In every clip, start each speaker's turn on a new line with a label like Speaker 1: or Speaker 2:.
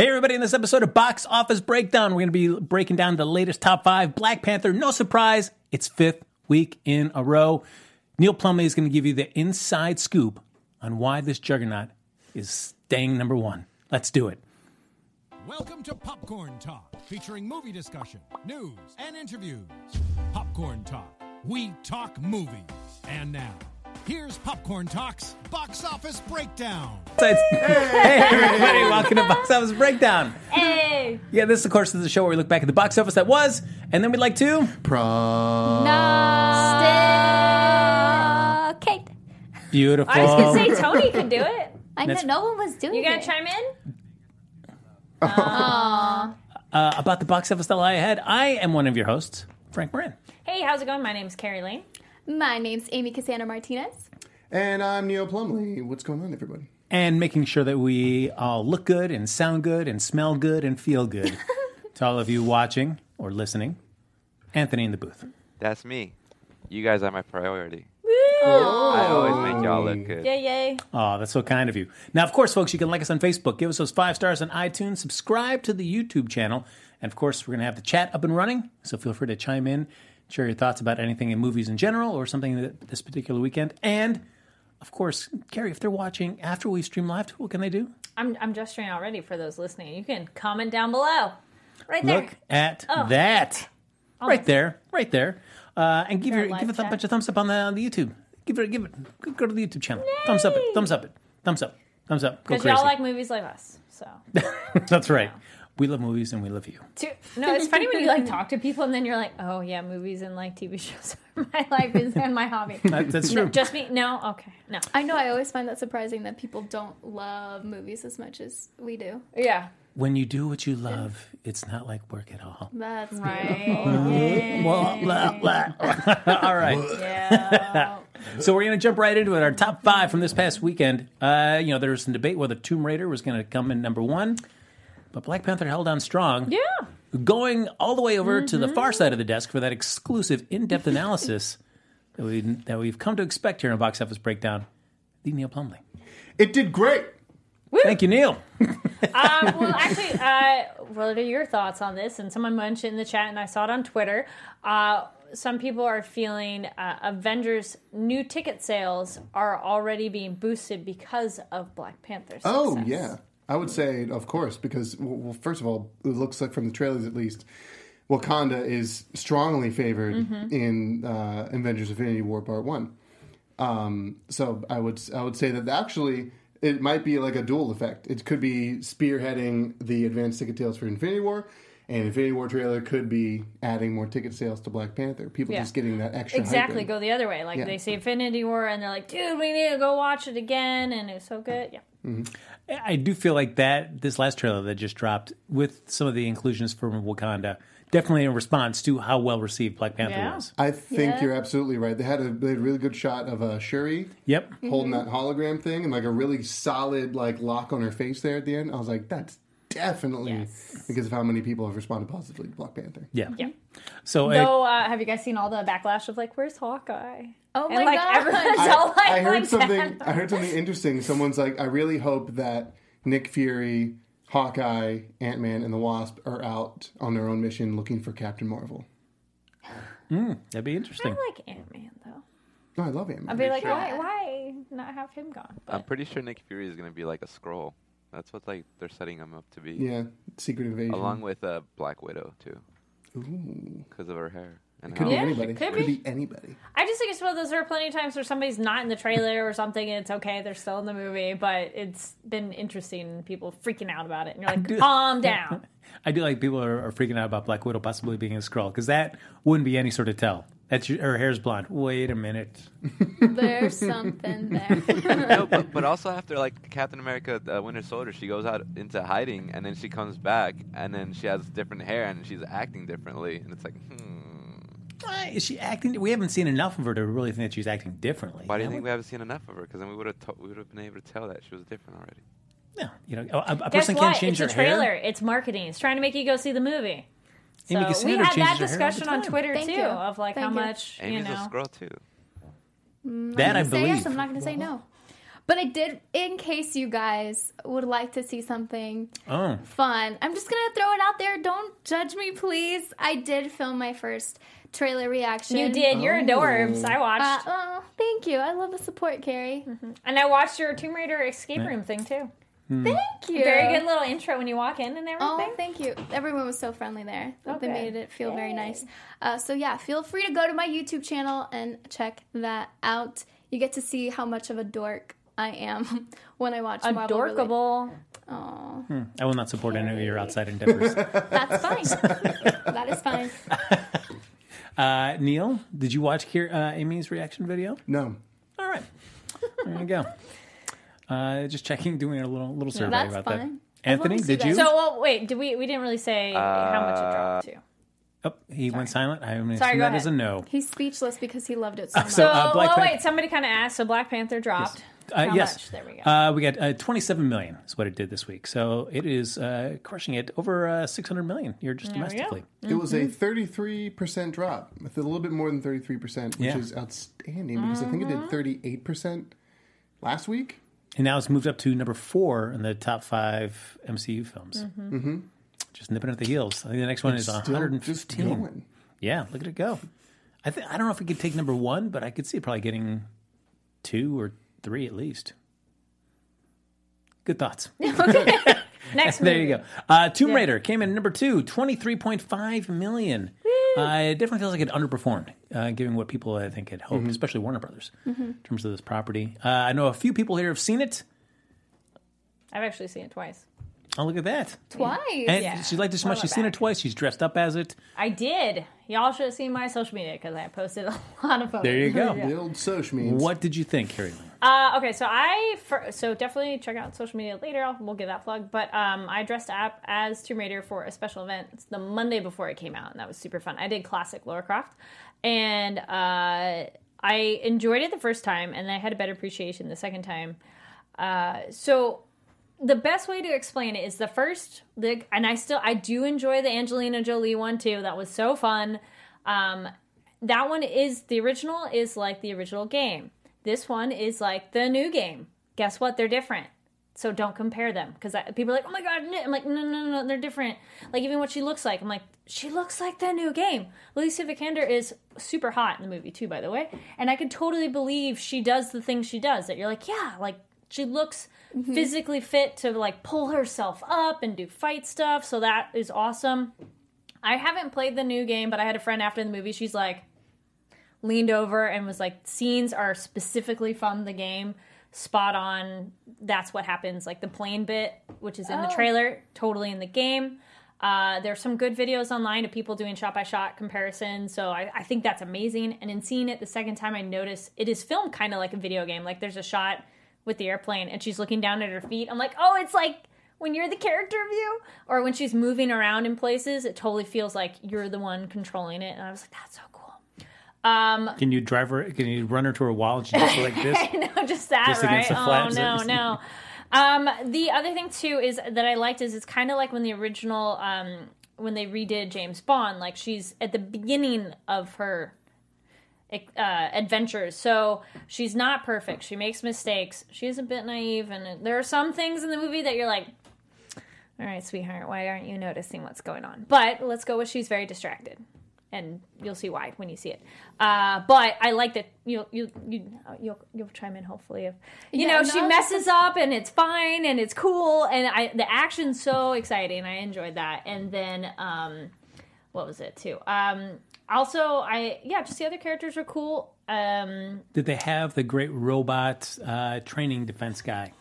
Speaker 1: Hey, everybody, in this episode of Box Office Breakdown, we're going to be breaking down the latest top five. Black Panther, no surprise, it's fifth week in a row. Neil Plumley is going to give you the inside scoop on why this juggernaut is staying number one. Let's do it.
Speaker 2: Welcome to Popcorn Talk, featuring movie discussion, news, and interviews. Popcorn Talk, we talk movies. And now, here's Popcorn Talk's box office breakdown.
Speaker 1: Hey, everybody, welcome to Box Office Breakdown.
Speaker 3: Hey!
Speaker 1: Yeah, this, of course, is the show where we look back at the box office that was, and then we'd like to.
Speaker 4: Prom.
Speaker 3: No! Kate.
Speaker 1: Beautiful.
Speaker 3: I was going to say Tony could do it.
Speaker 5: I know
Speaker 1: That's-
Speaker 5: no one was doing it.
Speaker 3: You going
Speaker 5: it.
Speaker 3: to chime in?
Speaker 1: uh, about the box office that lie ahead. I am one of your hosts, Frank Moran.
Speaker 3: Hey, how's it going? My name's Carrie Lane.
Speaker 5: My name's Amy Cassandra Martinez.
Speaker 4: And I'm Neil Plumley. What's going on, everybody?
Speaker 1: and making sure that we all look good and sound good and smell good and feel good. to all of you watching or listening, Anthony in the booth.
Speaker 6: That's me. You guys are my priority. I always make y'all look good.
Speaker 3: Yay, yay.
Speaker 1: Oh, that's so kind of you. Now, of course, folks, you can like us on Facebook, give us those five stars on iTunes, subscribe to the YouTube channel, and of course, we're going to have the chat up and running. So feel free to chime in, share your thoughts about anything in movies in general or something that, this particular weekend. And of course, Carrie, if they're watching after we stream live, what can they do?
Speaker 3: I'm, I'm gesturing already for those listening. You can comment down below. Right there.
Speaker 1: Look at
Speaker 3: Oh.
Speaker 1: that. Right there, right there. Uh, and give
Speaker 3: a
Speaker 1: your give a th- bunch of thumbs up on the, on the YouTube. Give it, give it. Go, to the YouTube channel. Thumbs up it. Thumbs up it. Thumbs up. Thumbs up. Go
Speaker 3: Because
Speaker 1: crazy.
Speaker 3: y'all like movies like us. So.
Speaker 1: That's right. We love movies and we love you.
Speaker 3: Two- No, it's funny when you like talk to people and then you're like, oh yeah, movies and like TV shows are my life is and my hobby.
Speaker 1: That- that's
Speaker 3: No,
Speaker 1: true.
Speaker 3: just me? No, okay, no.
Speaker 5: I know I always find that surprising that people don't love movies as much as we do.
Speaker 3: Yeah,
Speaker 1: When you do what you love, it's not like work at all.
Speaker 5: That's
Speaker 3: right.
Speaker 1: Blah, blah, blah. all right.
Speaker 3: Yeah.
Speaker 1: So we're going to jump right into it. Our top five from this past weekend. Uh, you know, there was some debate whether Tomb Raider was going to come in number one, but Black Panther held on strong.
Speaker 3: yeah.
Speaker 1: going all the way over to the far side of the desk for that exclusive in-depth analysis that we that we've come to expect here on Box Office Breakdown. The Neil Plumley.
Speaker 4: It did great.
Speaker 1: Thank you, Neil.
Speaker 3: Um, well, actually, uh, what are your thoughts on this? And someone mentioned in the chat, and I saw it on Twitter. Uh, some people are feeling uh, Avengers new ticket sales are already being boosted because of Black Panther's
Speaker 4: Oh,
Speaker 3: success.
Speaker 4: yeah. I would say, of course, because, well, first of all, it looks like from the trailers at least, Wakanda is strongly favored
Speaker 3: Mm-hmm.
Speaker 4: in uh, Avengers Infinity War Part 1. Um, so I would I would say that actually it might be like a dual effect. It could be spearheading the advanced ticket sales for Infinity War, and Infinity War trailer could be adding more ticket sales to Black Panther. People
Speaker 3: Yeah.
Speaker 4: just getting that extra
Speaker 3: Exactly, go the other way. Like
Speaker 4: Yeah.
Speaker 3: they see Infinity War, and they're like, "Dude, we need to go watch it again," and it's so good. Yeah,
Speaker 1: I do feel like that this last trailer that just dropped with some of the inclusions from Wakanda definitely in response to how well received Black Panther
Speaker 3: Yeah.
Speaker 1: was.
Speaker 4: I think
Speaker 5: Yeah.
Speaker 4: you're absolutely right. They had a, they had a really good shot of uh, Shuri
Speaker 1: Yep.
Speaker 4: holding that hologram thing and like a really solid like lock on her face there at the end. I was like, that's definitely
Speaker 3: Yes.
Speaker 4: because of how many people have responded positively to Black Panther.
Speaker 1: Yeah.
Speaker 3: yeah.
Speaker 1: So uh,
Speaker 3: Though, uh, have you guys seen all the backlash of like, "Where's Hawkeye?"
Speaker 5: Oh
Speaker 3: and
Speaker 5: my
Speaker 3: like
Speaker 5: god!
Speaker 3: everyone's
Speaker 4: I,
Speaker 3: all like,
Speaker 4: I heard
Speaker 3: like
Speaker 4: something.
Speaker 3: that.
Speaker 4: I heard something interesting. Someone's like, I really hope that Nick Fury, Hawkeye, Ant Man, and the Wasp are out on their own mission looking for Captain Marvel.
Speaker 1: that'd be interesting.
Speaker 3: I like Ant Man though.
Speaker 4: No, I love Ant Man.
Speaker 3: I'd be like, why, why not have him gone?
Speaker 6: I'm pretty sure Nick Fury is gonna be like a Skrull. That's what like they're setting him up to be.
Speaker 4: yeah, Secret Invasion.
Speaker 6: Along with uh, Black Widow too,
Speaker 4: Ooh.
Speaker 6: because of her hair. And
Speaker 4: Could
Speaker 6: how
Speaker 4: be
Speaker 3: Yeah,
Speaker 4: anybody.
Speaker 3: could
Speaker 4: Could
Speaker 3: be.
Speaker 4: be anybody.
Speaker 3: I just think it's one of those. There are plenty of times where somebody's not in the trailer or something, and it's okay. They're still in the movie, but it's been interesting. and People freaking out about it, and you're like,
Speaker 1: do-
Speaker 3: calm down.
Speaker 1: I do like people are, are freaking out about Black Widow possibly being a Skrull because that wouldn't be any sort of tell. That's your, her hair's blonde. Wait a minute.
Speaker 5: There's something there.
Speaker 6: no, but, but also after like Captain America, uh, Winter Soldier, she goes out into hiding and then she comes back and then she has different hair and she's acting differently and it's like, hmm.
Speaker 1: Why is she acting? We haven't seen enough of her to really think that she's acting differently.
Speaker 6: Why do you think we haven't seen enough of her? Because then we would have to- we would have been able to tell that she was different already.
Speaker 1: Yeah, you know, a, a
Speaker 3: Guess
Speaker 1: person
Speaker 3: what?
Speaker 1: can't change
Speaker 3: it's
Speaker 1: her
Speaker 3: a trailer.
Speaker 1: hair.
Speaker 3: It's marketing. It's trying to make you go see the movie.
Speaker 1: Amy
Speaker 3: So we
Speaker 1: Cassandra
Speaker 3: had that
Speaker 1: her hair all the
Speaker 3: discussion on
Speaker 1: time.
Speaker 3: Twitter
Speaker 5: Thank
Speaker 3: too,
Speaker 5: you.
Speaker 3: of like
Speaker 5: Thank
Speaker 3: how
Speaker 5: you.
Speaker 3: much
Speaker 6: Amy's
Speaker 3: you
Speaker 6: a
Speaker 3: know.
Speaker 6: Skrull too.
Speaker 1: Mm, that I
Speaker 5: Say
Speaker 1: believe.
Speaker 5: yes, I'm not going to say no. But I did, in case you guys would like to see something
Speaker 1: Oh,
Speaker 5: fun. I'm just gonna throw it out there. Don't judge me, please. I did film my first trailer reaction.
Speaker 3: You did. You're adorbs. I
Speaker 5: Uh,
Speaker 3: watched.
Speaker 5: oh, thank you. I love the support, Carrie.
Speaker 3: and I watched your Tomb Raider escape room thing too.
Speaker 5: Thank you.
Speaker 3: Very good little intro when you walk in and everything.
Speaker 5: Oh, thank you. Everyone was so friendly there. They made it feel very nice. Uh, so yeah, feel free to go to my YouTube channel and check that out. You get to see how much of a dork I am when I watch Marvel. related-
Speaker 3: Adorkable.
Speaker 5: Aw,
Speaker 1: I will not support any of your outside endeavors.
Speaker 5: that's fine. that is fine.
Speaker 1: uh, Neil, did you watch Kier, uh, Amy's reaction video?
Speaker 4: No.
Speaker 1: All right, there you go. Uh, just checking, doing a little little survey
Speaker 5: that's
Speaker 1: about
Speaker 5: fine.
Speaker 1: that. Anthony,
Speaker 5: as you
Speaker 1: did you?
Speaker 3: So well, wait, did we? We didn't really say how much it dropped to.
Speaker 1: oh, he went silent. I'm going to
Speaker 3: Sorry,
Speaker 1: assume
Speaker 3: go
Speaker 1: that
Speaker 3: ahead.
Speaker 1: is a no.
Speaker 5: He's speechless because he loved it so much.
Speaker 1: So,
Speaker 3: So,
Speaker 1: uh, Black
Speaker 3: well,
Speaker 1: Panther-
Speaker 3: wait. Somebody kind of asked. So Black Panther dropped.
Speaker 1: Uh,
Speaker 3: How
Speaker 1: yes,
Speaker 3: much? There we go.
Speaker 1: Uh, we got uh, 27 million is what it did this week. So it is uh, crushing it over uh, 600 million here just
Speaker 3: There we go.
Speaker 1: domestically.
Speaker 4: It was a 33% drop, with a little bit more than 33%, which
Speaker 1: Yeah.
Speaker 4: is outstanding because I think it did 38% last week.
Speaker 1: And now it's moved up to number four in the top five MCU films. Mm-hmm. Just nipping at the heels. I think the next one is 115. Yeah, look at it go. I think I don't know if it could take number one, but I could see it probably getting two or three at least. Good thoughts.
Speaker 3: Next,
Speaker 1: there
Speaker 3: movie.
Speaker 1: you go. Uh, Tomb Raider came in number two, 23.5 million. Uh, it definitely feels like it underperformed, uh, given what people I think had hoped, especially Warner Brothers, in terms of this property. Uh, I know a few people here have seen it.
Speaker 3: I've actually seen it twice.
Speaker 1: Oh, look at that!
Speaker 5: Twice.
Speaker 1: And
Speaker 3: Yeah.
Speaker 1: she liked it so much.
Speaker 3: my
Speaker 1: She's seen it twice. She's dressed up as it.
Speaker 3: I did. Y'all should have seen my social media because I posted a lot of photos.
Speaker 1: There you go.
Speaker 4: The old Soch means.
Speaker 1: What did you think, Carrie Lynn?
Speaker 3: Uh, okay, so I for, so definitely check out social media later. I'll, we'll give that plug. But um, I dressed up as Tomb Raider for a special event It's the Monday before it came out, and that was super fun. I did classic Lara Croft, and uh, I enjoyed it the first time, and I had a better appreciation the second time. Uh, so the best way to explain it is the first the and I still I do enjoy the Angelina Jolie one too. That was so fun. Um, that one is the original is like the original game. This one is like the new game. Guess what? They're different. So don't compare them because people are like, "Oh my god!" I'm like, "No, no, no, they're different." Like even what she looks like, I'm like, she looks like the new game. Alicia Vikander is super hot in the movie too, by the way, and I can totally believe she does the things she does. That you're like, yeah, like she looks physically fit to like pull herself up and do fight stuff. So that is awesome. I haven't played the new game, but I had a friend after the movie. She's like leaned over and was like, scenes are specifically from the game, spot on. That's what happens. Like the plane bit, which is in the
Speaker 5: Oh.
Speaker 3: trailer, totally in the game. Uh, there's some good videos online of people doing shot by shot comparison, so I, I think that's amazing. And in seeing it the second time, I noticed it is filmed kind of like a video game. Like there's a shot with the airplane, and she's looking down at her feet. I'm like, oh, it's like when you're the character view, or when she's moving around in places, it totally feels like you're the one controlling it. And I was like, that's so cool. Um,
Speaker 1: Can you drive her? Can you run her to her wall and she just like this?
Speaker 3: no, just that,
Speaker 1: Just
Speaker 3: right? Oh no, no. Um, the other thing too is that I liked is it's kind of like when the original, um, when they redid James Bond. Like she's at the beginning of her uh, adventures, so she's not perfect. She makes mistakes. She's a bit naive, and there are some things in the movie that you're like. All right, sweetheart, why aren't you noticing what's going on? But let's go with she's very distracted and you'll see why when you see it. Uh, but I like that you you you you'll you'll chime in hopefully if you
Speaker 5: Yeah,
Speaker 3: know
Speaker 5: no,
Speaker 3: she messes up and it's fine and it's cool and I the action's so exciting. I enjoyed that. And then um, what was it too? Um, also, I yeah, just the other characters are cool. Um,
Speaker 1: Did they have the great robot uh, training defense guy?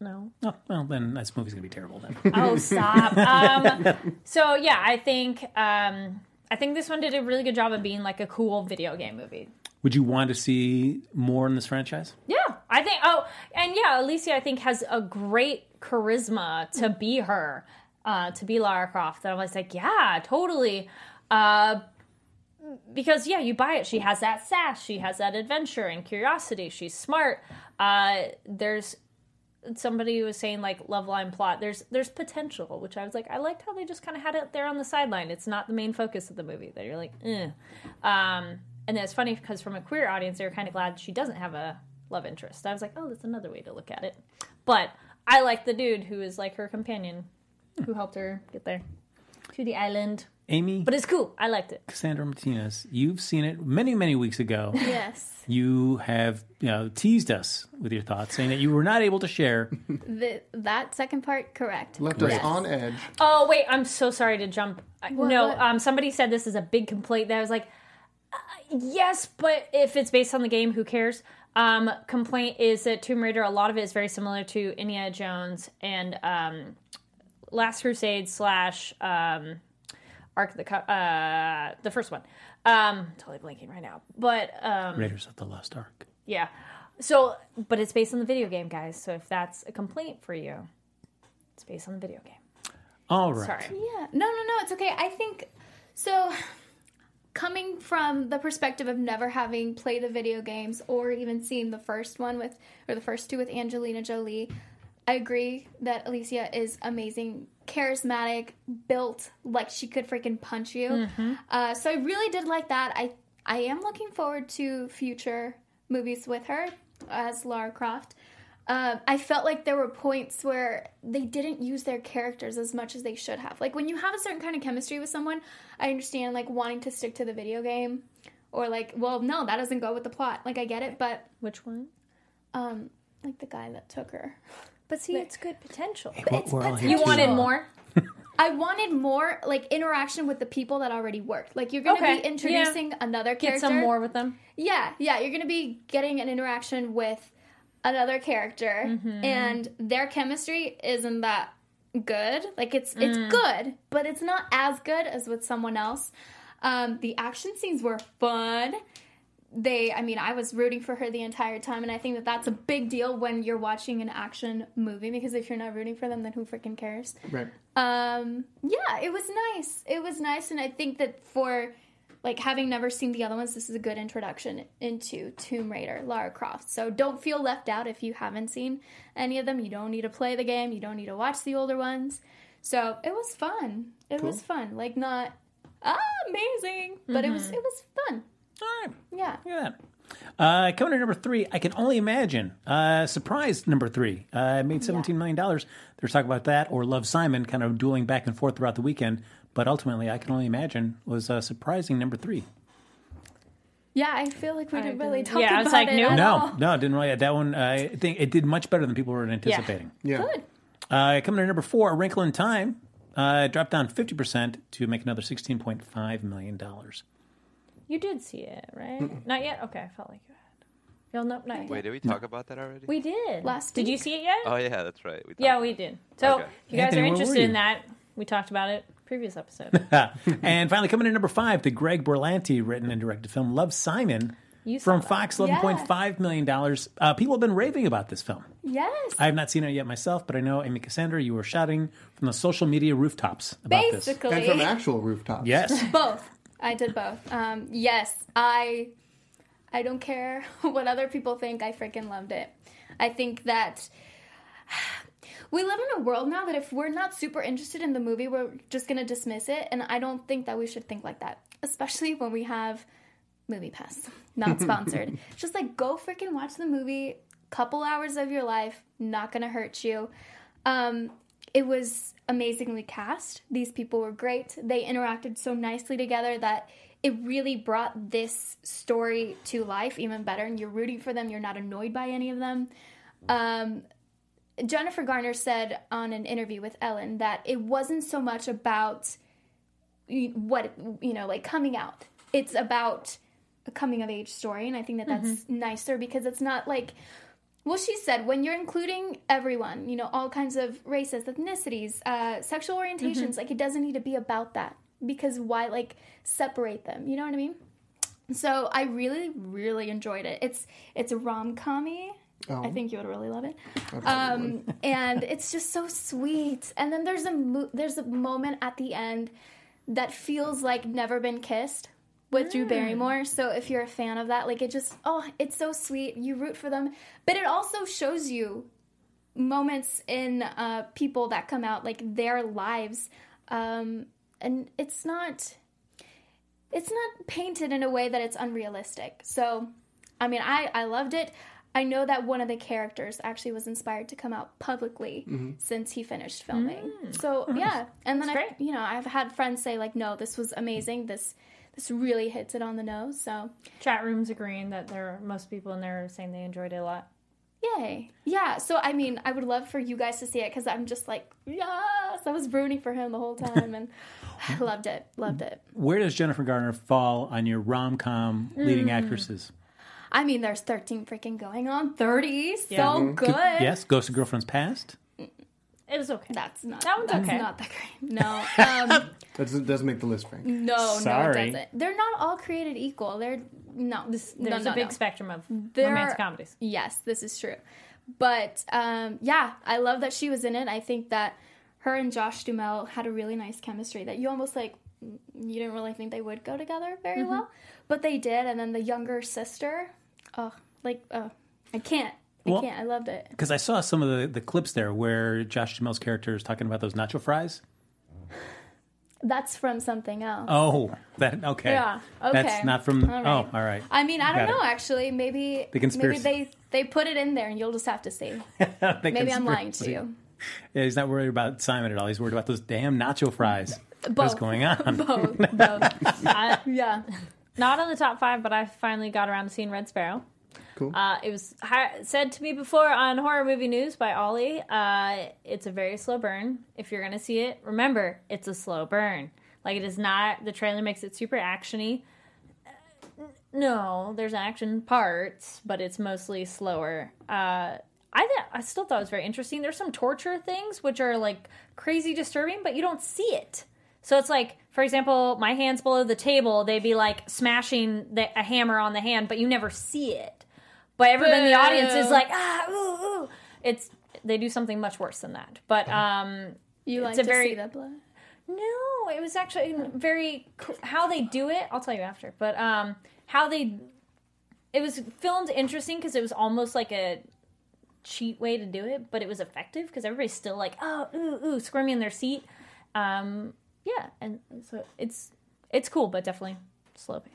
Speaker 3: no,
Speaker 1: Oh, well, then this movie's gonna be terrible then.
Speaker 3: Oh, stop. um, so yeah, I think um, I think this one did a really good job of being like a cool video game movie.
Speaker 1: Would you want to see more in this franchise?
Speaker 3: Yeah, I think. Oh, and yeah, Alicia, I think has a great charisma to be her, uh, to be Lara Croft. And I was like, yeah, totally. Uh, because yeah, you buy it. She has that sass. She has that adventure and curiosity. She's smart. Uh, there's somebody who was saying like love line plot. There's there's potential, which I was like, I liked how they just kind of had it there on the sideline. It's not the main focus of the movie. That you're like, eh. Um, and it's funny because from a queer audience, they're kind of glad she doesn't have a love interest. I was like, oh, that's another way to look at it. But I like the dude who is like her companion, who helped her get there to the island.
Speaker 1: Amy
Speaker 3: But it's cool. I liked it.
Speaker 1: Cassandra Martinez, you've seen it many, many weeks ago.
Speaker 5: Yes.
Speaker 1: you have you know, teased us with your thoughts, saying that you were not able to share.
Speaker 5: The, that second part, correct.
Speaker 4: Left
Speaker 1: Great.
Speaker 4: us on edge.
Speaker 3: Oh wait, I'm so sorry to jump. I-
Speaker 5: What-
Speaker 3: no,
Speaker 5: what?
Speaker 3: um, somebody said this is a big complaint. That I was like, uh, yes, but if it's based on the game, who cares? Um, complaint is that Tomb Raider. A lot of it is very similar to Indiana Jones and um, Last Crusade slash um, Ark of the Co- uh, the first one. Um, totally blanking right now, but um,
Speaker 1: Raiders of the Lost Ark.
Speaker 3: yeah. So, but it's based on the video game, guys. So if that's a complaint for you, it's based on the video game.
Speaker 1: All right.
Speaker 3: Sorry.
Speaker 5: Yeah. No, no, no. It's okay. I think so. Coming from the perspective of never having played the video games or even seen the first one with, or the first two with Angelina Jolie, I agree that Alicia is amazing, charismatic, built like she could freaking punch you. Uh, so I really did like that. I I am looking forward to future movies with her as Lara Croft. Uh, I felt like there were points where they didn't use their characters as much as they should have. Like when you have a certain kind of chemistry with someone, I understand like wanting to stick to the video game, or like, well, no, that doesn't go with the plot. Like I get it, but
Speaker 3: Which one?
Speaker 5: um, like the guy that took her,
Speaker 3: But see, it's good potential.
Speaker 1: Well, we're all
Speaker 3: You wanted more?
Speaker 5: I wanted more like interaction with the people that already worked. Like you're gonna
Speaker 3: Okay,
Speaker 5: be introducing another character.
Speaker 3: Get
Speaker 5: character.
Speaker 3: some more with them.
Speaker 5: Yeah, yeah, you're gonna be getting an interaction with another character,
Speaker 3: Mm-hmm.
Speaker 5: and their chemistry isn't that good. Like it's it's
Speaker 3: Mm.
Speaker 5: good, but it's not as good as with someone else. Um, the action scenes were fun. They, I mean, I was rooting for her the entire time, and I think that that's a big deal when you're watching an action movie because if you're not rooting for them, then who freaking cares?
Speaker 4: Right.
Speaker 5: Um, yeah, it was nice. It was nice, and I think that for like having never seen the other ones, this is a good introduction into Tomb Raider, Lara Croft. So don't feel left out if you haven't seen any of them. You don't need to play the game. You don't need to watch the older ones. So it was fun. It was fun. Like not ah, amazing, but it was it was fun.
Speaker 1: All right.
Speaker 5: Yeah.
Speaker 1: Look at that. Uh, coming to number three, I can only imagine. Uh, surprise number three. Uh, made $17 million. There's talk about that or Love Simon kind of dueling back and forth throughout the weekend. But ultimately, I can only imagine was uh, surprising number three.
Speaker 5: Yeah, I feel like we didn't really
Speaker 3: didn't-
Speaker 5: talk
Speaker 3: yeah, I
Speaker 5: about
Speaker 3: was like,
Speaker 5: it
Speaker 3: nope.
Speaker 5: at
Speaker 1: No,
Speaker 5: all.
Speaker 1: no, didn't really. That one, I think it did much better than people were anticipating.
Speaker 4: Yeah.
Speaker 5: Good.
Speaker 1: Uh, coming to number four, A Wrinkle in Time. Uh, dropped down 50% to make another $16.5 million.
Speaker 3: You did see it, right? Not yet. Okay, I felt like you had. You'll know. Not yet.
Speaker 6: Wait, did we talk about that already?
Speaker 3: We did
Speaker 5: Last
Speaker 3: Did you
Speaker 5: week.
Speaker 3: see it yet?
Speaker 6: oh yeah, that's right. We
Speaker 3: yeah,
Speaker 6: talked
Speaker 3: we did. So
Speaker 6: Okay.
Speaker 3: if you guys
Speaker 1: Anthony,
Speaker 3: are
Speaker 1: were
Speaker 3: interested
Speaker 1: you?
Speaker 3: in that, we talked about it previous episode.
Speaker 1: and finally, coming in number five, the Greg Berlanti written and directed film Love Simon
Speaker 3: You saw
Speaker 1: from
Speaker 3: that.
Speaker 1: Fox, $11.5 million. dollars. Uh, people have been raving about this film.
Speaker 5: Yes.
Speaker 1: I have not seen it yet myself, but I know Amy Cassandra, you were shouting from the social media rooftops about this.
Speaker 5: Basically.
Speaker 4: And from actual rooftops.
Speaker 1: Yes.
Speaker 5: both i did both. Um yes i i don't care what other people think. I freaking loved it. I think that we live in a world now that if we're not super interested in the movie we're just gonna dismiss it. And i don't think that we should think like that especially when we have movie pass not sponsored. Just like go freaking watch the movie. Couple hours of your life not gonna hurt you. Um it was amazingly cast. These people were great. They interacted so nicely together that it really brought this story to life even better. And you're rooting for them. You're not annoyed by any of them. Um, Jennifer Garner said on an interview with Ellen that it wasn't so much about what you know, like coming out. It's about a coming of age story, and I think that that's nicer because it's not like well, she said when you're including everyone, you know, all kinds of races, ethnicities, uh, sexual orientations, like it doesn't need to be about that because why like separate them? You know what I mean? So I really, really enjoyed it. It's it's a rom commy. I think you would really love it. Um, and it's just so sweet. And then there's a mo- there's a moment at the end that feels like never been kissed with Drew Barrymore. So if you're a fan of that, like it just oh, it's so sweet. You root for them, but it also shows you moments in uh, people that come out like their lives, um, and it's not it's not painted in a way that it's unrealistic. So, I mean, I I loved it. I know that one of the characters actually was inspired to come out publicly since he finished filming. So yeah, and then I,
Speaker 3: great.
Speaker 5: you know, I've had friends say like, "No, this was amazing. This this really hits it on the nose." So
Speaker 3: Chat rooms agreeing that there are most people in there are saying they enjoyed it a lot.
Speaker 5: yay, yeah. So I mean, I would love for you guys to see it because I'm just like, yes, I was rooting for him the whole time, and I loved it, loved it.
Speaker 1: Where does Jennifer Garner fall on your rom com leading
Speaker 5: Hmm.
Speaker 1: actresses?
Speaker 5: I mean, there's 13 freaking going on 30, so
Speaker 3: Yeah.
Speaker 5: good.
Speaker 1: Yes, Ghost of Girlfriend's Past.
Speaker 3: It was okay.
Speaker 5: That's not.
Speaker 3: That one's
Speaker 5: that's
Speaker 3: okay.
Speaker 5: not that great. No. Um,
Speaker 4: That doesn't, doesn't make the list, Frank.
Speaker 5: no, no,
Speaker 1: Sorry.
Speaker 5: it doesn't. They're not all created equal. They're no.
Speaker 3: This, there's
Speaker 5: no,
Speaker 3: a big
Speaker 5: no.
Speaker 3: spectrum of
Speaker 5: There-
Speaker 3: romantic comedies.
Speaker 5: Yes, this is true. But um, yeah, I love that she was in it. I think that her and Josh Duhamel had a really nice chemistry that you almost like you didn't really think they would go together very
Speaker 3: Mm-hmm.
Speaker 5: well, but they did. And then the younger sister, oh, like oh, I can't, I
Speaker 1: Well-
Speaker 5: can't. I loved it.
Speaker 1: Because I saw some of the, the clips there where Josh Duhamel's character is talking about those nacho fries.
Speaker 5: That's from something else.
Speaker 1: Oh, that okay.
Speaker 5: Yeah, okay.
Speaker 1: That's not from.
Speaker 5: All right.
Speaker 1: Oh, all right.
Speaker 5: I mean, I don't
Speaker 1: Got it.
Speaker 5: know. Actually, maybe
Speaker 1: The conspiracy.
Speaker 5: maybe they they put it in there, and you'll just have to see.
Speaker 1: The
Speaker 5: Maybe I'm lying to you.
Speaker 1: Yeah, he's not worried about Simon at all. He's worried about those damn nacho fries. What's going on?
Speaker 5: Both, both.
Speaker 3: I,
Speaker 5: yeah.
Speaker 3: not on the top five, but I finally got around to seeing Red Sparrow.
Speaker 4: Cool.
Speaker 3: Uh, it was hi- said to me before on Horror Movie News by Ollie. Uh, it's a very slow burn. If you're going to see it, remember it's a slow burn. Like it is not. The trailer makes it super actiony. No, there's action parts, but it's mostly slower. Uh, I th- I still thought it was very interesting. There's some torture things which are like crazy disturbing, but you don't see it. So it's like, for example, my hands below the table, they'd be like smashing the, a hammer on the hand, but you never see it. But everyone in the audience is like, ah, ooh, ooh. It's they do something much worse than that. But um,
Speaker 5: You like to
Speaker 3: very-
Speaker 5: see the blood?
Speaker 3: no, it was actually very how they do it. I'll tell you after. But um, how they it was filmed interesting because it was almost like a cheat way to do it, but it was effective because everybody's still like, oh, ooh, ooh, squirming in their seat. Um, yeah, and so it's it's cool, but definitely slow pace.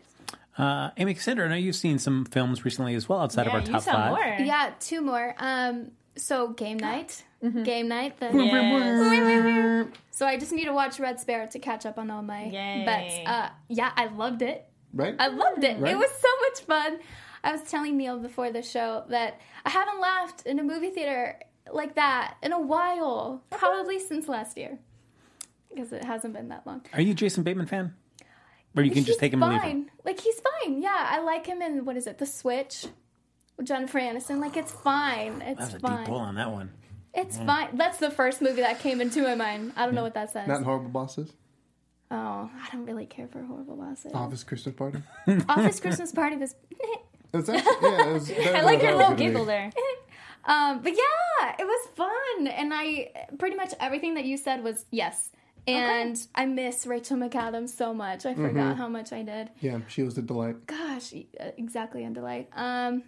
Speaker 1: Uh, Amy Cassandra, I know you've seen some films recently as well outside of
Speaker 3: Yeah,
Speaker 1: our
Speaker 3: you
Speaker 1: top
Speaker 3: saw
Speaker 1: five.
Speaker 3: more.
Speaker 5: Yeah, two more. Um, so game night,
Speaker 3: Mm-hmm.
Speaker 5: game night. The
Speaker 3: Yes.
Speaker 5: so I just need to watch Red Sparrow to catch up on all my
Speaker 3: Yay.
Speaker 5: bets. Uh, yeah, I loved it.
Speaker 4: right?
Speaker 5: I loved it.
Speaker 4: Right.
Speaker 5: It was so much fun. I was telling Neil before the show that I haven't laughed in a movie theater like that in a while, probably since last year, because it hasn't been that long.
Speaker 1: Are you a Jason Bateman fan? Or you can
Speaker 5: He's
Speaker 1: just take him and leave him?
Speaker 5: Like he's fine. Yeah, I like him in what is it, The Switch, with Jennifer Aniston. Like it's fine. It's
Speaker 1: That was a
Speaker 5: fine.
Speaker 1: deep pull on that one.
Speaker 5: It's fine. That's the first movie that came into my mind. I don't know what that says.
Speaker 4: Not in Horrible Bosses.
Speaker 5: oh, I don't really care for horrible bosses.
Speaker 4: Office Christmas Party.
Speaker 5: Office Christmas Party was.
Speaker 4: It's actually, yeah, it was,
Speaker 3: I like your little
Speaker 4: good to
Speaker 3: giggle there.
Speaker 5: um, but yeah, it was fun, and I pretty much everything that you said was yes. And I miss Rachel McAdams so much. I forgot how much I did.
Speaker 4: Yeah, she was a delight.
Speaker 5: Gosh, uh, exactly in delight. Um,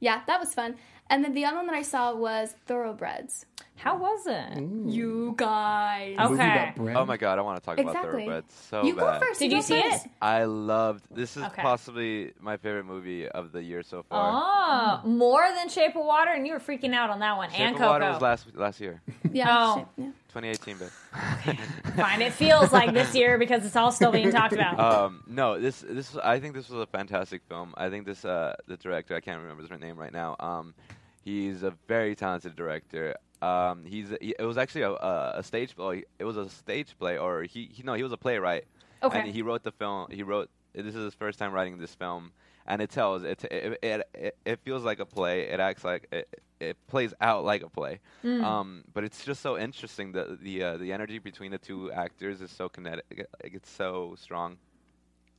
Speaker 5: yeah, that was fun. And then the other one that I saw was Thoroughbreds.
Speaker 3: How was it?
Speaker 5: You guys.
Speaker 3: Okay.
Speaker 4: Movie about bread.
Speaker 6: Oh my god, I want to talk about
Speaker 5: Exactly.
Speaker 6: Thoroughbreds so
Speaker 5: you
Speaker 6: bad.
Speaker 5: go first.
Speaker 3: Did
Speaker 5: go
Speaker 3: you see
Speaker 5: first.
Speaker 3: it?
Speaker 6: I loved. This is
Speaker 3: Okay.
Speaker 6: possibly my favorite movie of the year so far.
Speaker 3: Oh, more than Shape of Water, and you were freaking out on that one.
Speaker 6: Shape
Speaker 3: and
Speaker 6: of
Speaker 3: Coco.
Speaker 6: Water was last last year,
Speaker 5: Yeah.
Speaker 3: Oh.
Speaker 5: shit, yeah.
Speaker 6: 2018, babe.
Speaker 3: Fine, it feels like this year because it's all still being talked about.
Speaker 6: um, no, this this I think this was a fantastic film. I think this uh, the director I can't remember his name right now. Um, he's a very talented director. Um, he's he, it was actually a, a, a stage play. It was a stage play, or he, he no he was a playwright.
Speaker 3: Okay.
Speaker 6: And he wrote the film. He wrote. This is his first time writing this film, and it tells it it it, it, it feels like a play. It acts like it, it plays out like a play. Um, but it's just so interesting. The the uh, the energy between the two actors is so kinetic. It's so strong.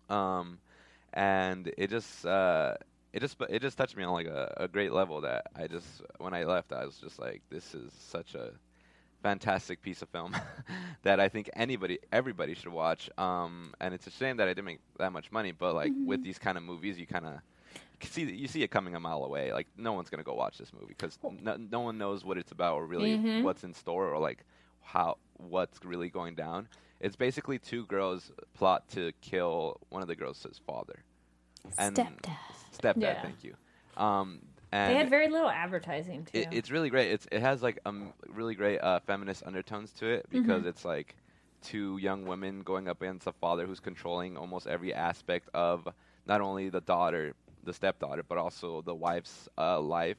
Speaker 6: Um, and it just uh, it just it just touched me on like a, a great level that I just when I left I was just like this is such a fantastic piece of film that I think anybody everybody should watch. Um, and it's a shame that I didn't make that much money, but like with these kind of movies, you kind of see you see it coming a mile away. Like no one's gonna go watch this movie because no, no one knows what it's about or really what's in store or like how what's really going down. It's basically two girls plot to kill one of the girls' father. And
Speaker 5: Stepdad.
Speaker 6: Stepdad,
Speaker 3: Yeah.
Speaker 6: thank you. Um, and
Speaker 3: They had very little advertising too.
Speaker 6: it, it's really great. It's it has like um really great uh, feminist undertones to it because it's like two young women going up against a father who's controlling almost every aspect of not only the daughter, the stepdaughter, but also the wife's uh, life.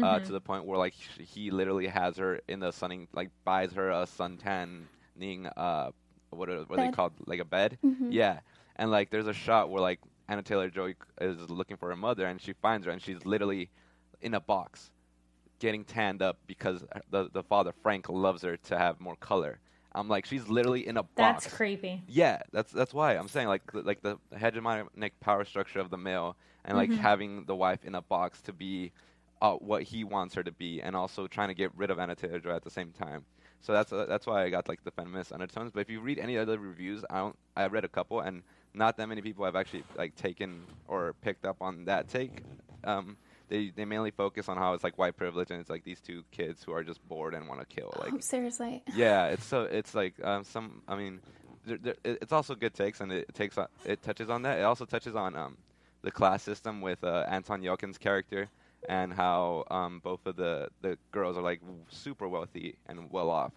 Speaker 6: Uh, to the point where like he literally has her in the sunning like buys her a suntanning uh what are, what are they called? Like a bed? Yeah. And like there's a shot where like Anna Taylor Joy is looking for her mother and she finds her and she's literally in a box getting tanned up because the the father Frank loves her to have more color. I'm like she's literally in a box.
Speaker 3: That's creepy.
Speaker 6: Yeah, that's that's why I'm saying like the- like the hegemonic power structure of the male and like having the wife in a box to be uh, what he wants her to be, and also trying to get rid of Anna Taylor Joy at the same time. So that's uh, that's why I got like the feminist undertones. But if you read any other reviews, I don't. I read a couple, and not that many people have actually like taken or picked up on that take. Um, they they mainly focus on how it's like white privilege, and it's like these two kids who are just bored and want to kill. Like
Speaker 5: Oh, seriously.
Speaker 6: yeah, it's so it's like um, some. I mean, there, there, it- it's also good takes, and it takes on, it touches on that. It also touches on um, the class system with uh, Anton Yelchin's character and how um, both of the the girls are like w- super wealthy and well off.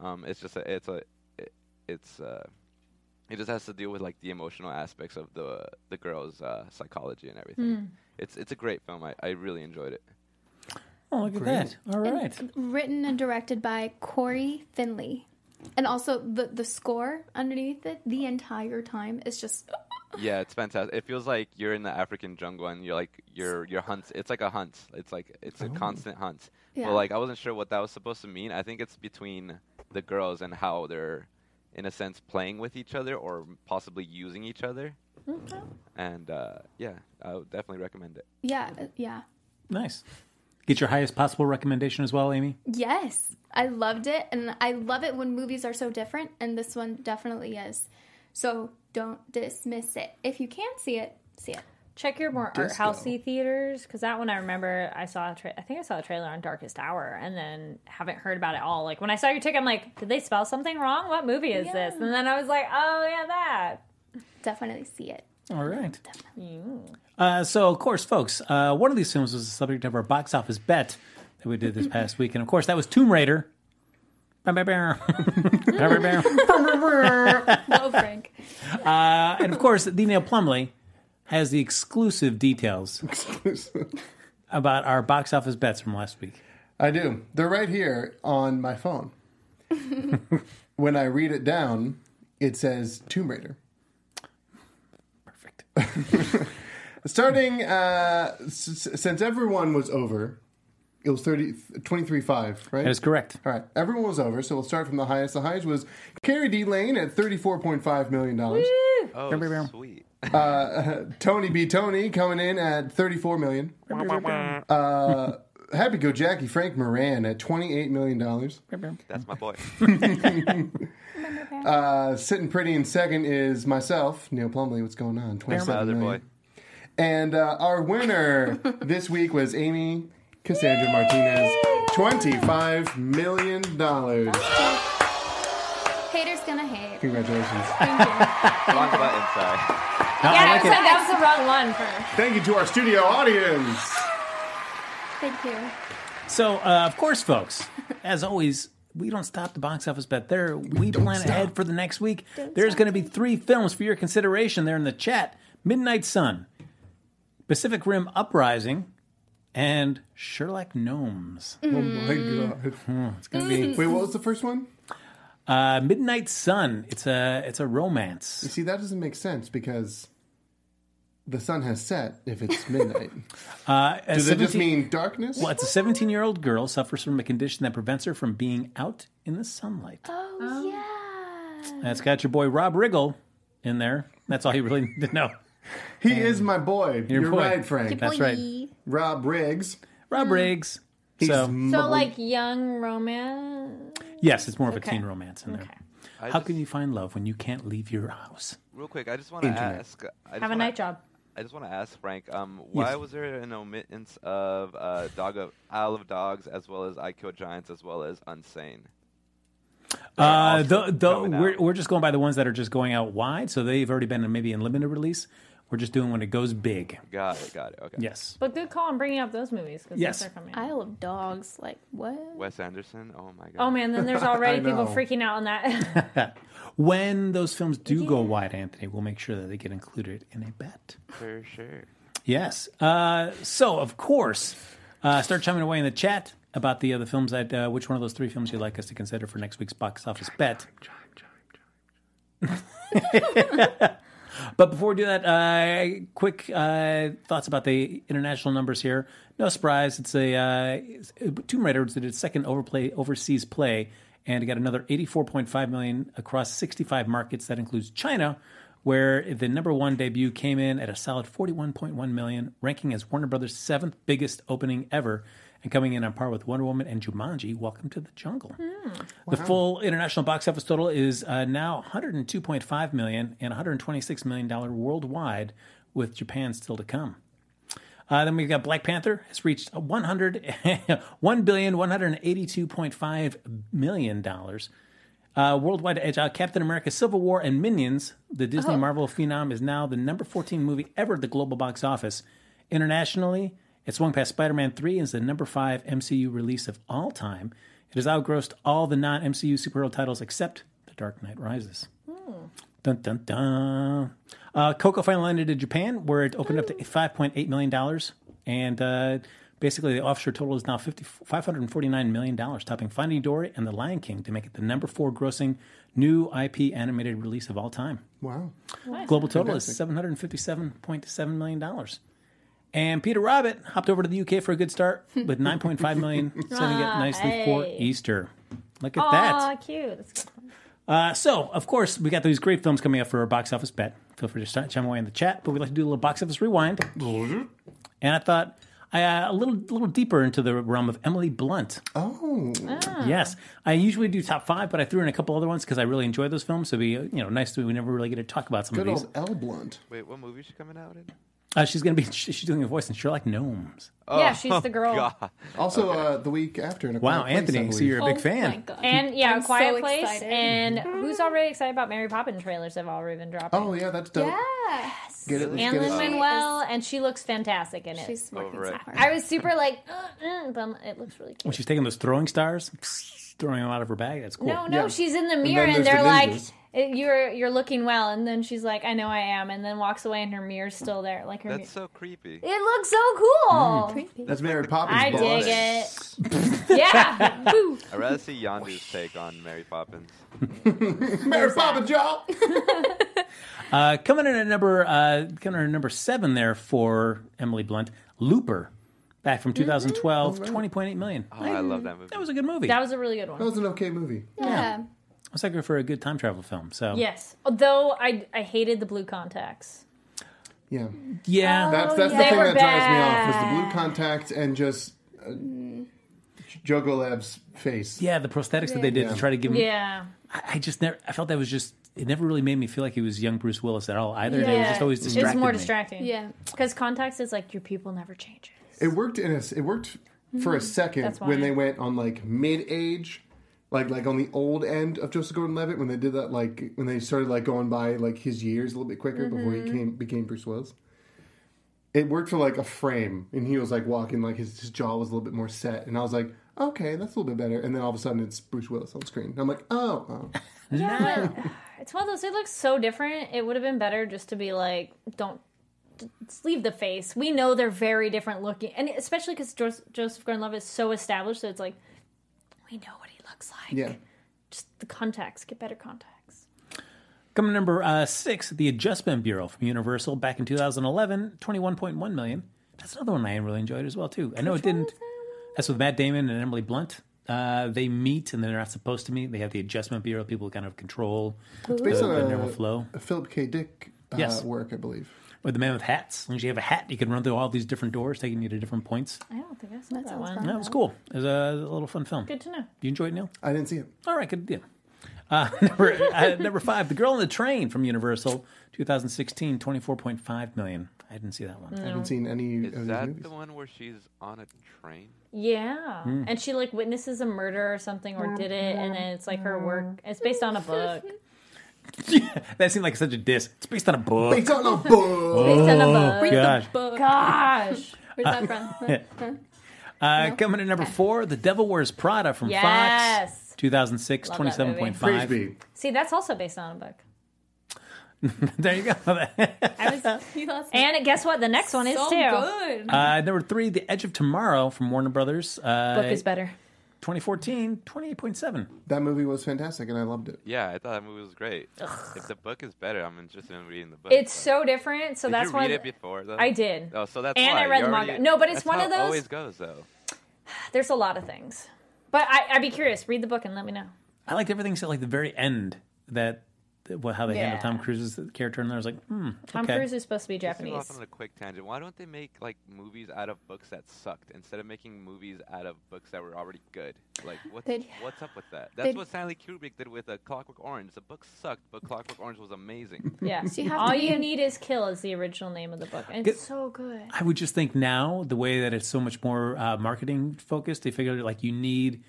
Speaker 6: Um, it's just a, it's a it, it's uh, it just has to deal with like the emotional aspects of the the girls' uh, psychology and everything. It's it's a great film. I, I really enjoyed it.
Speaker 1: Oh, look at that. All
Speaker 5: And written and directed by Cory Finley. And also the the score underneath it the entire time is just
Speaker 6: Yeah, it's fantastic. It feels like you're in the African jungle and you're like you're you're hunt. It's like a hunt. It's like it's a oh. constant hunt.
Speaker 5: Yeah.
Speaker 6: But like I wasn't sure what that was supposed to mean. I think it's between the girls and how they're in a sense playing with each other or possibly using each other. And uh, yeah, I would definitely recommend it.
Speaker 5: yeah, uh, yeah.
Speaker 1: Nice. Get your highest possible recommendation as well, Amy.
Speaker 5: Yes, I loved it, and I love it when movies are so different, and this one definitely is. So don't dismiss it. If you can't see it, see it.
Speaker 3: Check your more art housey theaters because that one I remember I saw. A tra- I think I saw a trailer on Darkest Hour and then haven't heard about it all. Like when I saw your ticket, I'm like, did they spell something wrong? What movie is this? And then I was like, oh yeah, that.
Speaker 5: Definitely see it.
Speaker 1: All right. Uh, so, of course, folks, uh, one of these films was the subject of our box office bet that we did this past week. And, of course, that was Tomb Raider.
Speaker 5: Frank.
Speaker 1: Uh, and, of course, D. Neil Plumley has the exclusive details about our box office bets from last week.
Speaker 4: I do. They're right here on my phone. when I read it down, it says Tomb Raider.
Speaker 1: Perfect.
Speaker 4: Starting uh, s- s- since everyone was over, it was 30, 23.5, right?
Speaker 1: That is correct.
Speaker 4: All right, everyone was over, so we'll start from the highest. The highest was Carrie D. Lane at $34.5 million.
Speaker 6: Oh, sweet.
Speaker 4: Tony B. Tony coming in at $34 million. Uh, Happy Go Jackie Frank Moran at $28 million.
Speaker 6: That's my boy.
Speaker 4: Uh, sitting pretty in second is myself, Neil Plumley. What's going on?
Speaker 6: My
Speaker 4: 27
Speaker 6: other
Speaker 4: million.
Speaker 6: boy.
Speaker 4: And uh, our winner this week was Amy Cassandra Martinez, $25 million.
Speaker 5: Haters gonna hate.
Speaker 4: Congratulations.
Speaker 6: Wrong button, sorry.
Speaker 1: No, I
Speaker 3: Yeah,
Speaker 1: like
Speaker 3: so
Speaker 1: it.
Speaker 3: that was the wrong one for.
Speaker 4: Thank you to our studio audience.
Speaker 5: Thank you.
Speaker 1: So, uh, of course, folks, as always, we don't stop the box office bet. There, we
Speaker 4: don't
Speaker 1: plan
Speaker 4: stop.
Speaker 1: ahead for the next week. There's going to be three films for your consideration there in the chat: Midnight Sun, Pacific Rim Uprising, and Sherlock Gnomes.
Speaker 4: Oh my god.
Speaker 1: It's going to be
Speaker 4: Wait, what was the first one?
Speaker 1: uh, Midnight Sun. It's a it's a romance.
Speaker 4: You see, that doesn't make sense because the sun has set if it's midnight.
Speaker 1: Uh, a
Speaker 4: Does it just mean darkness?
Speaker 1: Well, it's a 17 year old girl suffers from a condition that prevents her from being out in the sunlight.
Speaker 5: Oh, yeah.
Speaker 1: That's got your boy Rob Riggle in there. That's all you really need to know.
Speaker 4: He is my boy.
Speaker 1: Your
Speaker 4: You're
Speaker 1: boy.
Speaker 4: right, Frank.
Speaker 1: That's right.
Speaker 4: Rob Riggs.
Speaker 1: Rob Riggs.
Speaker 4: He's
Speaker 1: so,
Speaker 3: So like young romance.
Speaker 1: yes, it's more of a
Speaker 3: Okay.
Speaker 1: teen romance in there.
Speaker 3: Okay.
Speaker 1: How
Speaker 6: just-
Speaker 1: can you find love when you can't leave your house?
Speaker 6: Real quick, I just want to ask. I
Speaker 3: Have a
Speaker 6: wanna-
Speaker 3: night job.
Speaker 6: I just want to ask Frank, um, why
Speaker 1: Yes.
Speaker 6: was there an omittance of uh, Dog of Isle of Dogs as well as I Kill Giants as well as Unsane?
Speaker 1: Uh, the, the, we're,
Speaker 6: out.
Speaker 1: we're just going by the ones that are just going out wide, so they've already been in, maybe in limited release, We're just doing when it goes big.
Speaker 6: Got it. Got it. Okay.
Speaker 1: Yes.
Speaker 3: But good call on bringing up those movies because
Speaker 1: Yes.
Speaker 3: those are coming.
Speaker 5: Isle of Dogs. Like what?
Speaker 6: Wes Anderson. Oh my god.
Speaker 3: Oh man, then there's already people
Speaker 4: know.
Speaker 3: freaking out on that.
Speaker 1: When those films do go wide, Anthony, we'll make sure that they get included in a bet.
Speaker 6: For sure.
Speaker 1: Yes. Uh, so, of course, uh, start chiming away in the chat about the other films that uh, which one of those three films you'd like us to consider for next week's box office bet. but before we do that, uh, quick uh, thoughts about the international numbers here. No surprise, it's a uh, Tomb Raider did its second overplay overseas play, and it got another 84.5 million across 65 markets. That includes China, where the number one debut came in at a solid 41.1 million, ranking as Warner Brothers' seventh biggest opening ever, and coming in on par with Wonder Woman and Jumanji. Welcome to the jungle. The full international box office total is uh, now 102.5 million and 126 million dollar worldwide, with Japan still to come. Uh, then we've got Black Panther has reached 100, 1 billion 182.5 million dollars. Uh, worldwide edge out Captain America: Civil War and Minions. The Disney Marvel phenom is now the number 14 movie ever at the global box office. Internationally, it swung past Spider-Man 3 as the number five MCU release of all time. It has outgrossed all the non-MCU superhero titles except The Dark Knight Rises. Dun dun dun. Uh, Coco finally landed in Japan, where it opened up to five point eight million dollars, and uh, basically the offshore total is now 50, 549 million dollars, topping Finding Dory and The Lion King to make it the number four grossing new IP animated release of all time.
Speaker 4: Wow.
Speaker 1: Global total
Speaker 4: Fantastic.
Speaker 1: is seven hundred fifty-seven point seven million dollars. And Peter Rabbit hopped over to the UK for a good start with nine point five million, setting it nicely for. Easter. Look at that.
Speaker 3: Aw, cute. That's good.
Speaker 1: Uh, so, of course, we got these great films coming up for our box office bet. Feel free to start chime away in the chat, but we'd like to do a little box office rewind. And I thought I, uh, a little, little deeper into the realm of Emily Blunt.
Speaker 4: Oh.
Speaker 1: Yes, I usually do top five, but I threw in a couple other ones because I really enjoy those films. So, it'd be uh, you know nice to we never really get to talk about some
Speaker 4: Good
Speaker 1: of these.
Speaker 4: Good old L Blunt.
Speaker 6: Wait, what movie is she coming out in?
Speaker 1: Uh, she's gonna be she's doing a voice in Sherlock Gnomes.
Speaker 3: yeah, she's the girl.
Speaker 6: God.
Speaker 4: Also, uh, the week after. In a
Speaker 1: Wow,
Speaker 4: Quiet Place, I
Speaker 1: Anthony, so
Speaker 4: believe.
Speaker 1: you're a big
Speaker 5: Oh
Speaker 1: fan.
Speaker 5: my God.
Speaker 3: And yeah,
Speaker 5: I'm
Speaker 3: Quiet
Speaker 5: so
Speaker 3: Place.
Speaker 5: excited.
Speaker 3: And who's already excited about Mary Poppins trailers have already been dropped.
Speaker 4: Oh yeah, that's dope.
Speaker 5: Yeah.
Speaker 4: Get it? Let's
Speaker 3: and
Speaker 4: get
Speaker 3: Lin. Manuel, and she looks fantastic in it.
Speaker 5: She's working
Speaker 6: Over
Speaker 5: so
Speaker 6: it.
Speaker 5: hard.
Speaker 3: I was super like, uh, uh, but it looks really cute.
Speaker 1: When she's taking those throwing stars, throwing them out of her bag. That's cool.
Speaker 3: No, no,
Speaker 4: Yeah.
Speaker 3: she's in the mirror,
Speaker 4: then
Speaker 3: and,
Speaker 4: there's
Speaker 3: they're
Speaker 4: the
Speaker 3: like,
Speaker 4: ninjas.
Speaker 3: "Eh, "You're you're looking well," and then she's like, "I know I am," and then walks away, and her mirror's still there, like her.
Speaker 6: That's
Speaker 3: mirror.
Speaker 6: so creepy.
Speaker 3: It looks so cool.
Speaker 5: Creepy.
Speaker 4: That's Mary Poppins.
Speaker 3: I
Speaker 4: boss.
Speaker 3: dig it. yeah. Woo.
Speaker 6: I'd rather see Yondu's take on Mary Poppins.
Speaker 4: Mary Poppins, y'all.
Speaker 1: Uh, coming in at number uh, coming in at number seven there for Emily Blunt, Looper, back from 2012, 20.8 million.
Speaker 6: Oh, I love that movie.
Speaker 1: That was a good movie.
Speaker 3: That was a really good one.
Speaker 4: That
Speaker 3: one.
Speaker 4: was an okay movie.
Speaker 5: Yeah.
Speaker 1: I was looking for a good time travel film. So
Speaker 3: Yes. Although I I hated the blue contacts.
Speaker 4: Yeah.
Speaker 1: yeah,
Speaker 4: That's
Speaker 3: Oh,
Speaker 4: that's
Speaker 3: yeah.
Speaker 4: the
Speaker 3: They
Speaker 4: thing
Speaker 3: were
Speaker 4: that drives me off
Speaker 3: bad.
Speaker 4: is the blue contacts and just uh, Joe Goleb's face.
Speaker 1: yeah, the prosthetics that they did
Speaker 4: Yeah.
Speaker 1: to try to give him.
Speaker 3: Yeah.
Speaker 1: I, I just never. I felt that was just. It never really made me feel like he was young Bruce Willis at all either. Yeah. It was just always distracted.
Speaker 3: It's more
Speaker 1: me.
Speaker 3: distracting.
Speaker 5: Yeah.
Speaker 3: Because contacts is like your pupil never changes.
Speaker 4: It worked in a, it worked for a second
Speaker 3: Mm-hmm. That's
Speaker 4: when they went on like mid age, like like on the old end of Joseph Gordon-Levitt when they did that like when they started like going by like his years a little bit quicker before
Speaker 3: Mm-hmm.
Speaker 4: he came became Bruce Willis. It worked for like a frame, and he was like walking like his, his jaw was a little bit more set, and I was like, okay, that's a little bit better. And then all of a sudden, it's Bruce Willis on screen. I'm like, oh, oh.
Speaker 3: Yeah, but it's one of those. It looks so different. It would have been better just to be like, don't leave the face. We know they're very different looking, and especially because Joseph Gordon-Levitt is so established that it's like we know what he looks like.
Speaker 4: yeah.
Speaker 3: just the contacts. Get better contacts.
Speaker 1: Coming number uh, six, the Adjustment Bureau from Universal back in 2011, 21.1 million. That's another one I really enjoyed as well too. I know it didn't. That's with Matt Damon and Emily Blunt. Uh, they meet and they're not supposed to meet. They have the Adjustment Bureau. People kind of control
Speaker 4: It's
Speaker 1: the,
Speaker 4: based
Speaker 1: the
Speaker 4: on
Speaker 1: normal
Speaker 4: a,
Speaker 1: flow.
Speaker 4: a Philip K. Dick uh,
Speaker 1: Yes.
Speaker 4: work, I believe.
Speaker 1: With the man with hats. As long as you have a hat, you can run through all these different doors, taking you to different points.
Speaker 3: I don't think I saw that,
Speaker 5: sounds
Speaker 3: one.
Speaker 5: fun.
Speaker 1: That was cool. It was a, a little fun film.
Speaker 3: Good to know.
Speaker 1: You enjoyed it, Neil?
Speaker 4: I didn't see it.
Speaker 1: All right, good deal. Uh, number, uh, number five, The Girl on the Train from Universal, 2016, 24.5 million. I didn't see that one.
Speaker 4: I haven't seen any
Speaker 6: Is
Speaker 4: of these
Speaker 6: that
Speaker 4: movies.
Speaker 6: the one where she's on a train?
Speaker 3: Yeah,
Speaker 1: Hmm.
Speaker 3: and she like witnesses a murder or something, or did it, and then it's like her work. It's based on a book.
Speaker 1: that seemed like such a diss. It's based on a book.
Speaker 4: Based on a book.
Speaker 3: Based on a book.
Speaker 5: Read
Speaker 1: gosh.
Speaker 5: the book.
Speaker 3: Gosh.
Speaker 5: Where's that from? Huh?
Speaker 1: Uh, Coming in number four, The Devil Wears Prada from Fox.
Speaker 3: Yes.
Speaker 1: 2006,
Speaker 3: Love that movie.
Speaker 1: 27.5.
Speaker 3: See, that's also based on a book.
Speaker 1: There you go.
Speaker 3: I was,
Speaker 5: You lost me.
Speaker 3: and guess what? The next one is
Speaker 5: so
Speaker 3: too.
Speaker 5: good.
Speaker 1: uh, number three, The Edge of Tomorrow from Warner Brothers. Uh,
Speaker 3: Book is better.
Speaker 1: 2014, 28.7.
Speaker 4: That movie was fantastic, and I loved it.
Speaker 6: Yeah, I thought that movie was great. If the book is better, I'm interested in reading the book.
Speaker 3: It's so different. So
Speaker 6: Did
Speaker 3: that's
Speaker 6: you
Speaker 3: why
Speaker 6: read it before? Though?
Speaker 3: I did.
Speaker 6: Oh, so that's
Speaker 3: And
Speaker 6: why.
Speaker 3: I read
Speaker 6: You
Speaker 3: the
Speaker 6: already-
Speaker 3: manga. No, but it's
Speaker 6: that's
Speaker 3: one
Speaker 6: how
Speaker 3: of
Speaker 6: it
Speaker 3: those-
Speaker 6: always goes though.
Speaker 3: There's a lot of things. But I, I'd be curious. Read the book and let me know.
Speaker 1: I liked everything except like the very end that, that what, how they handled
Speaker 3: Yeah.
Speaker 1: Tom Cruise's character, and I was like, hmm,
Speaker 3: Tom
Speaker 1: okay.
Speaker 3: Cruise is supposed to be
Speaker 6: Just to go
Speaker 3: Japanese.
Speaker 6: off on a quick tangent. Why don't they make like movies out of books that sucked instead of making movies out of books that were already good? Like what's
Speaker 5: They'd-
Speaker 6: what's up with that? That's
Speaker 5: they'd-
Speaker 6: what Stanley Kubrick did with uh, Clockwork Orange. The book sucked, but Clockwork Orange was amazing.
Speaker 3: Yeah.
Speaker 5: So you have
Speaker 3: All
Speaker 5: to
Speaker 3: you
Speaker 5: in-
Speaker 3: need is kill is the original name of the book. And
Speaker 1: Good.
Speaker 3: it's so good.
Speaker 1: I would just think now the way that it's so much more uh, marketing focused, they figured like you need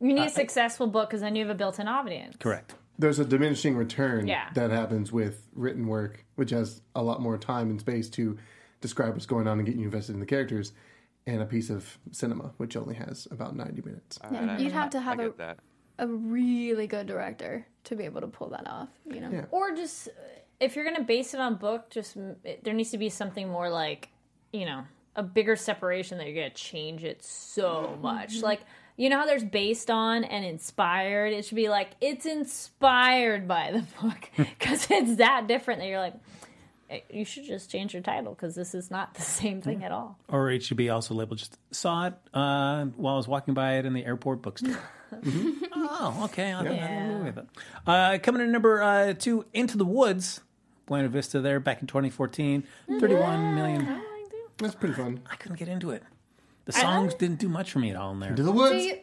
Speaker 3: You need a successful book because then you have a built-in audience.
Speaker 1: correct.
Speaker 4: There's a diminishing return
Speaker 3: Yeah.
Speaker 4: that happens with written work, which has a lot more time and space to describe what's going on and get you invested in the characters, and a piece of cinema, which only has about 90 minutes.
Speaker 6: All right, I-
Speaker 5: You'd have to have a,
Speaker 6: that.
Speaker 5: a really good director to be able to pull that off. You know.
Speaker 4: Yeah.
Speaker 3: Or just if you're going to base it on book, just it- there needs to be something more like, you know, a bigger separation that you're going to change it so mm-hmm. much. Like, you know how there's based on and inspired? It should be like it's inspired by the book because it's that different that you're like you should just change your title because this is not the same thing at all.
Speaker 1: Or it should be also labeled just saw it uh, while I was walking by it in the airport bookstore. Oh, okay. I'll
Speaker 3: Yeah.
Speaker 1: yeah. with it. Uh, coming in number uh, two, Into the Woods, Buena Vista there back in 2014, 31 million.
Speaker 4: That's pretty fun.
Speaker 1: I couldn't get into it. The songs didn't do much for me at all in there.
Speaker 4: Into the woods.
Speaker 5: you,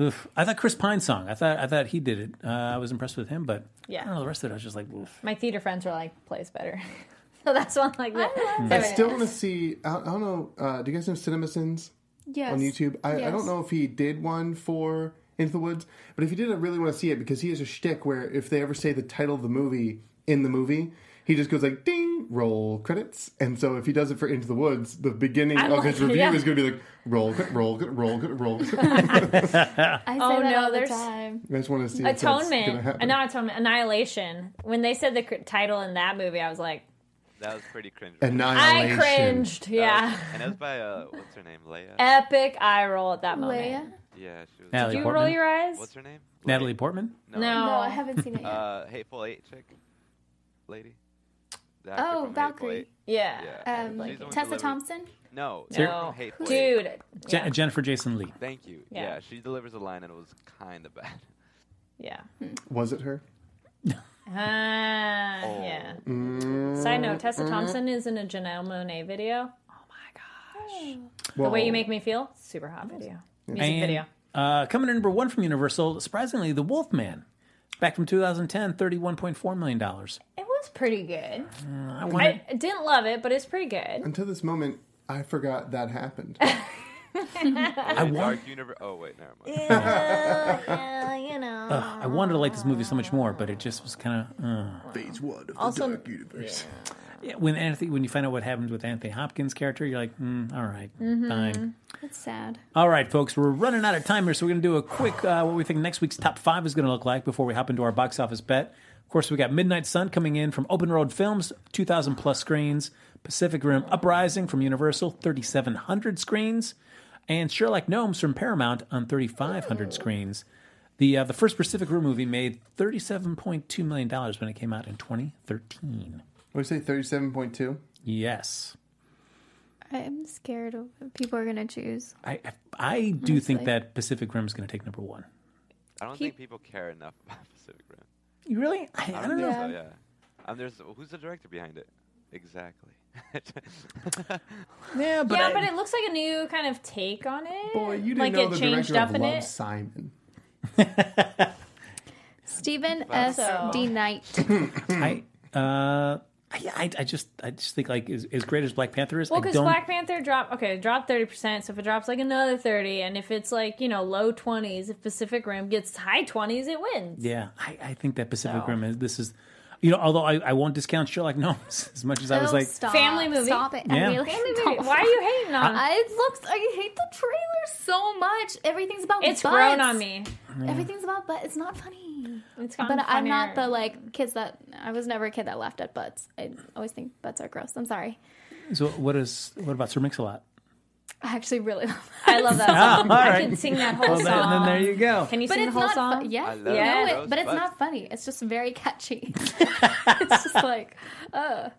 Speaker 1: Oof. I thought Chris Pine's song. I thought I thought he did it. Uh, I was impressed with him, but
Speaker 3: Yeah.
Speaker 1: I don't know the rest of it. I was just like, oof.
Speaker 3: My theater friends were like, plays better. so that's one like that.
Speaker 4: I still want to see. I, I don't know. Uh, do you guys know CinemaSins
Speaker 5: yes.
Speaker 4: on YouTube? I, I don't know if he did one for Into the Woods, but if he did, I really want to see it because he has a shtick where if they ever say the title of the movie in the movie, he just goes like "ding," roll credits. And so if he does it for Into the Woods, the beginning
Speaker 3: I
Speaker 4: of his
Speaker 3: like it,
Speaker 4: review
Speaker 3: yeah.
Speaker 4: is going to be like roll, roll, roll, roll.
Speaker 5: I say
Speaker 3: Oh,
Speaker 5: that
Speaker 3: no,
Speaker 5: all the
Speaker 3: there's-
Speaker 5: time.
Speaker 4: I just want to see if that's going to
Speaker 3: Atonement,
Speaker 4: happen.
Speaker 3: not atonement, annihilation. When they said the cr- title in that movie, I was like,
Speaker 6: That was pretty cringe.
Speaker 4: Annihilation.
Speaker 3: I cringed. Yeah,
Speaker 6: and it was by uh, what's her name, Leia.
Speaker 3: epic eye roll at that moment.
Speaker 5: Leia?
Speaker 6: yeah, she was.
Speaker 1: Natalie
Speaker 3: Did you
Speaker 1: Portman.
Speaker 3: roll your eyes?
Speaker 6: What's her name?
Speaker 1: Natalie Portman.
Speaker 6: No.
Speaker 3: No.
Speaker 5: No, I haven't seen it yet.
Speaker 6: Uh, Hateful Eight chick, lady. The actor
Speaker 5: oh,
Speaker 6: from
Speaker 5: Valkyrie.
Speaker 3: Yeah,
Speaker 6: Yeah.
Speaker 5: Um,
Speaker 6: She's the one
Speaker 5: Tessa
Speaker 6: delivered-
Speaker 5: Thompson.
Speaker 6: No,
Speaker 3: No.
Speaker 6: Hateful Eight.
Speaker 3: dude.
Speaker 1: Je- Jennifer Jason Leigh.
Speaker 6: Thank you.
Speaker 3: Yeah.
Speaker 6: Yeah. she delivers a line and it was kind of bad.
Speaker 3: yeah.
Speaker 4: Was it her?
Speaker 3: Ah,
Speaker 6: Oh.
Speaker 3: yeah.
Speaker 4: Mm,
Speaker 3: Side note: Tessa Thompson is in a Janelle Monáe video. Oh my gosh, the way you make me feel, super hot video, music
Speaker 1: And,
Speaker 3: video.
Speaker 1: Uh, coming in number one from Universal, surprisingly, The Wolfman. Back from 2010, $31.4 million.
Speaker 3: It was pretty good.
Speaker 1: I wanted,
Speaker 3: I didn't love it, but it's pretty good.
Speaker 4: Until this moment, I forgot that happened.
Speaker 6: I
Speaker 1: want-
Speaker 6: Dark Universe. Oh wait, never mind.
Speaker 3: yeah, you know.
Speaker 1: I wanted to like this movie so much more, but it just was kind of. Uh.
Speaker 4: Phase one of the Dark Universe.
Speaker 1: Yeah, when Anthony, when you find out what happens with Anthony Hopkins' character, you're like, mm, all right, fine.
Speaker 5: That's sad.
Speaker 1: All right, folks, we're running out of time here, so we're going to do a quick uh, what we think next week's top five is going to look like before we hop into our box office bet. Of course, we got Midnight Sun coming in from Open Road Films, 2,000 plus screens. Pacific Rim Uprising from Universal, 3,700 screens, and Sherlock Gnomes from Paramount on 3,500 screens. The uh, the first Pacific Rim movie made 37.2 million dollars when it came out in 2013.
Speaker 4: What do you say, 37.2?
Speaker 1: Yes.
Speaker 5: I'm scared of what people are gonna choose.
Speaker 1: I I do think that Pacific Rim is going to take number one.
Speaker 6: I don't think people care enough about Pacific Rim.
Speaker 1: You really? I, I
Speaker 6: I
Speaker 1: don't
Speaker 6: don't
Speaker 1: know.
Speaker 6: so.
Speaker 5: Yeah.
Speaker 6: Yeah. Um, there's who's the director behind it? Exactly.
Speaker 1: Yeah, but
Speaker 3: yeah,
Speaker 1: I-
Speaker 3: but it looks like a new kind of take on it.
Speaker 4: Boy, you didn't
Speaker 3: like
Speaker 4: know
Speaker 3: it
Speaker 4: the
Speaker 3: changed
Speaker 4: director
Speaker 3: up
Speaker 4: of
Speaker 3: in
Speaker 4: Love
Speaker 3: it.
Speaker 4: Simon.
Speaker 5: Stephen S. D. Knight.
Speaker 1: I uh I, I, I just I just think like as, as great as Black Panther is,
Speaker 3: Well, because. Black Panther dropped okay, it dropped thirty percent. So if it drops like another thirty, and if it's like you know low twenties, if Pacific Rim gets high twenties, it wins.
Speaker 1: yeah, I, I think that Pacific
Speaker 3: So-
Speaker 1: Rim is this is You know, although I, I won't discount Sherlock Gnomes as much as I was like,
Speaker 5: stop.
Speaker 3: Family movie?
Speaker 5: Stop it.
Speaker 1: Yeah.
Speaker 5: I really
Speaker 3: Family
Speaker 5: don't
Speaker 3: movie. Why are you hating on? it?
Speaker 5: I, it looks. I hate the trailer so much. Everything's about
Speaker 3: It's
Speaker 5: butts.
Speaker 3: grown on me.
Speaker 5: Everything's about butt. It's not funny.
Speaker 3: It's gotten
Speaker 5: But I'm not the like kids that. I was never a kid that laughed at butts. I always think butts are gross. I'm sorry.
Speaker 1: so what is what about Sir Mix-a-Lot?
Speaker 5: I actually really love.
Speaker 3: I love that
Speaker 1: Ah,
Speaker 3: song.
Speaker 1: all
Speaker 3: I
Speaker 1: right.
Speaker 3: can sing that whole
Speaker 1: Well, then,
Speaker 3: song.
Speaker 1: then there you go.
Speaker 3: Can you
Speaker 5: But
Speaker 3: sing
Speaker 5: it's
Speaker 3: the whole
Speaker 5: not.
Speaker 3: song?
Speaker 5: Fu- yeah,
Speaker 6: I
Speaker 5: you
Speaker 6: love
Speaker 5: know
Speaker 6: those
Speaker 5: it, but it's
Speaker 6: butts.
Speaker 5: not funny. It's just very catchy. it's just like, uh,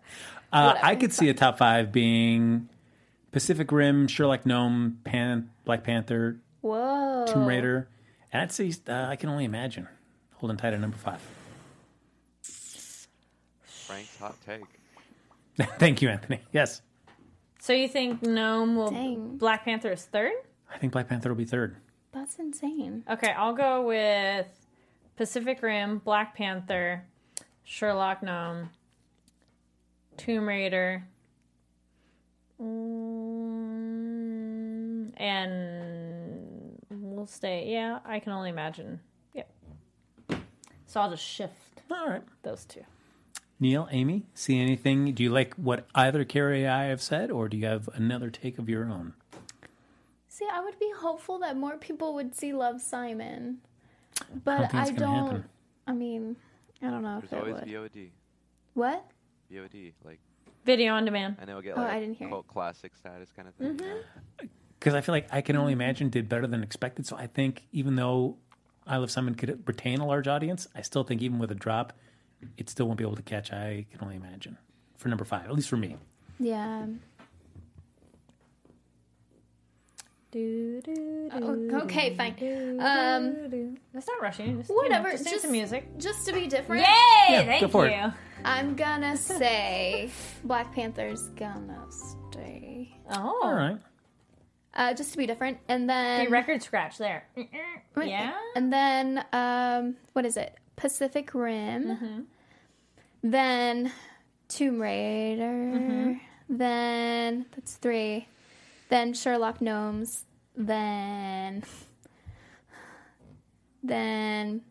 Speaker 1: Uh, I could see a top five being Pacific Rim, Sherlock Gnome, Pan, Black Panther,
Speaker 5: whoa.
Speaker 1: Tomb Raider, and I'd say uh, I can only imagine holding tight at number five.
Speaker 6: Frank's hot take.
Speaker 1: Thank you, Anthony. Yes,
Speaker 3: So you think Gnome will
Speaker 5: Dang.
Speaker 3: Black Panther is third?
Speaker 1: I think Black Panther will be third.
Speaker 5: That's insane.
Speaker 3: Okay, I'll go with Pacific Rim, Black Panther, Sherlock Gnome, Tomb Raider, mm, and we'll stay. Yeah, I can only imagine. Yep. So I'll just shift
Speaker 1: All right.
Speaker 3: those two.
Speaker 1: Neil, Amy, see anything? Do you like what either Kari or I have said, or do you have another take of your own?
Speaker 5: See, I would be hopeful that more people would see Love Simon,
Speaker 1: I
Speaker 5: but
Speaker 1: don't
Speaker 5: I don't.
Speaker 1: happen.
Speaker 5: I mean, I don't know if
Speaker 6: There's
Speaker 5: it
Speaker 6: always
Speaker 5: would.
Speaker 6: VOD.
Speaker 5: What?
Speaker 6: VOD. Like
Speaker 3: Video on demand.
Speaker 6: I know it'll get
Speaker 5: Oh,
Speaker 6: like
Speaker 5: I
Speaker 6: a
Speaker 5: didn't hear.
Speaker 6: cult classic status kind of thing. Mm-hmm. yeah.
Speaker 1: Because I feel like I can only imagine did better than expected. So I think even though I Love Simon could retain a large audience, I still think even with a drop, it still won't be able to catch. I can only imagine for number five, at least for me.
Speaker 5: Yeah.
Speaker 3: Do, do,
Speaker 5: Oh, okay, fine. Um,
Speaker 3: That's not rushing. Just,
Speaker 5: whatever.
Speaker 3: You know, just
Speaker 5: just
Speaker 3: some music.
Speaker 5: Just to be different.
Speaker 3: Yay!
Speaker 1: Yeah,
Speaker 3: thank
Speaker 1: go for
Speaker 3: you.
Speaker 1: it.
Speaker 5: I'm gonna say Black Panther's gonna stay.
Speaker 3: Oh,
Speaker 1: All right.
Speaker 5: Uh, just to be different, and then
Speaker 3: Okay, record scratch there. Yeah.
Speaker 5: and then um, what is it? Pacific Rim.
Speaker 3: Mm-hmm.
Speaker 5: Then Tomb Raider.
Speaker 3: Mm-hmm.
Speaker 5: Then that's three. Then Sherlock Gnomes. Then then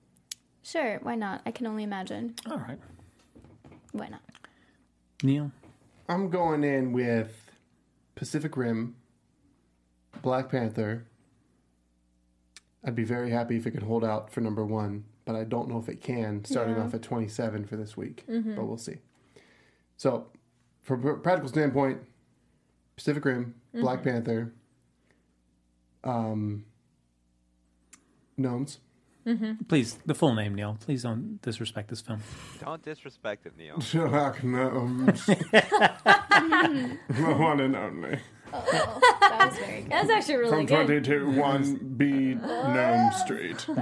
Speaker 5: sure, why not? I can only imagine.
Speaker 1: All right.
Speaker 5: Why not?
Speaker 1: Neil.
Speaker 4: I'm going in with Pacific Rim, Black Panther. I'd be very happy if it could hold out for number one, but I don't know if it can, starting
Speaker 5: Yeah.
Speaker 4: off at 27 for this week. But we'll see. So, from a practical standpoint, Pacific Rim, Black Panther, um, Gnomes. Mm-hmm.
Speaker 1: Please, the full name, Neil. Please don't disrespect this film.
Speaker 6: Don't disrespect it, Neil.
Speaker 4: Sherlock Gnomes. the one and only.
Speaker 5: That was very good.
Speaker 3: That's actually really
Speaker 4: From
Speaker 3: good.
Speaker 4: 22 1B Gnome Street.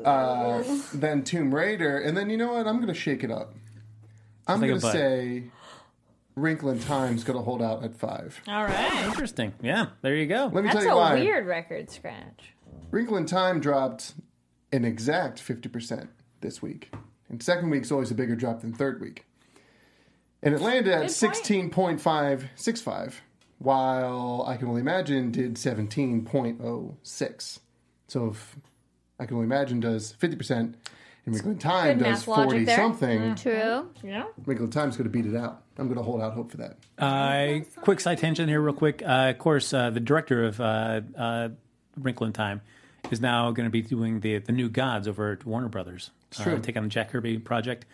Speaker 4: Uh, then Tomb Raider, and then you know what? I'm going to shake it up. I'm
Speaker 1: Like a
Speaker 4: going to
Speaker 1: butt.
Speaker 4: say Wrinkle in Time's going to hold out at five.
Speaker 3: All right.
Speaker 1: Interesting. Yeah, there you go.
Speaker 4: Let me
Speaker 3: That's
Speaker 4: tell you
Speaker 3: a
Speaker 4: why.
Speaker 3: weird record scratch.
Speaker 4: Wrinkle in Time dropped an exact 50% this week. And second week's always a bigger drop than third week. And it landed at
Speaker 3: point.
Speaker 4: 16.565, while I Can Only Imagine did 17.06. So if I Can Only Imagine does 50%, and Wrinkle in Time
Speaker 3: Good
Speaker 4: does
Speaker 3: math logic
Speaker 4: 40
Speaker 3: there.
Speaker 4: something,
Speaker 5: True.
Speaker 3: Yeah.
Speaker 4: Wrinkle in Time's going to beat it out. I'm going to hold out hope for that.
Speaker 1: Uh, quick side tangent here, real quick. Uh, of course, uh, the director of uh, uh, Wrinkle in Time is now going to be doing the the new Gods over at Warner Brothers. Uh,
Speaker 4: true.
Speaker 1: take on the Jack Kirby project.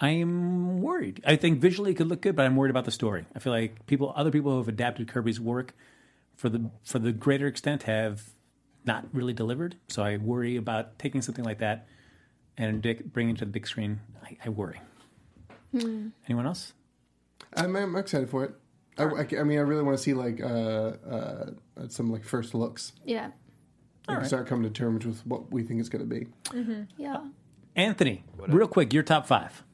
Speaker 1: I am worried. I think visually it could look good, but I'm worried about the story. I feel like people, other people who have adapted Kirby's work for the for the greater extent have not really delivered. So I worry about taking something like that and bringing it to the big screen. I, I worry. Anyone else?
Speaker 4: I'm, I'm excited for it. I, I, I mean, I really want to see like uh, uh, some like first looks.
Speaker 5: Yeah.
Speaker 4: Like, Start coming to terms with what we think it's going to be.
Speaker 5: Yeah.
Speaker 1: Anthony, real quick, your top five.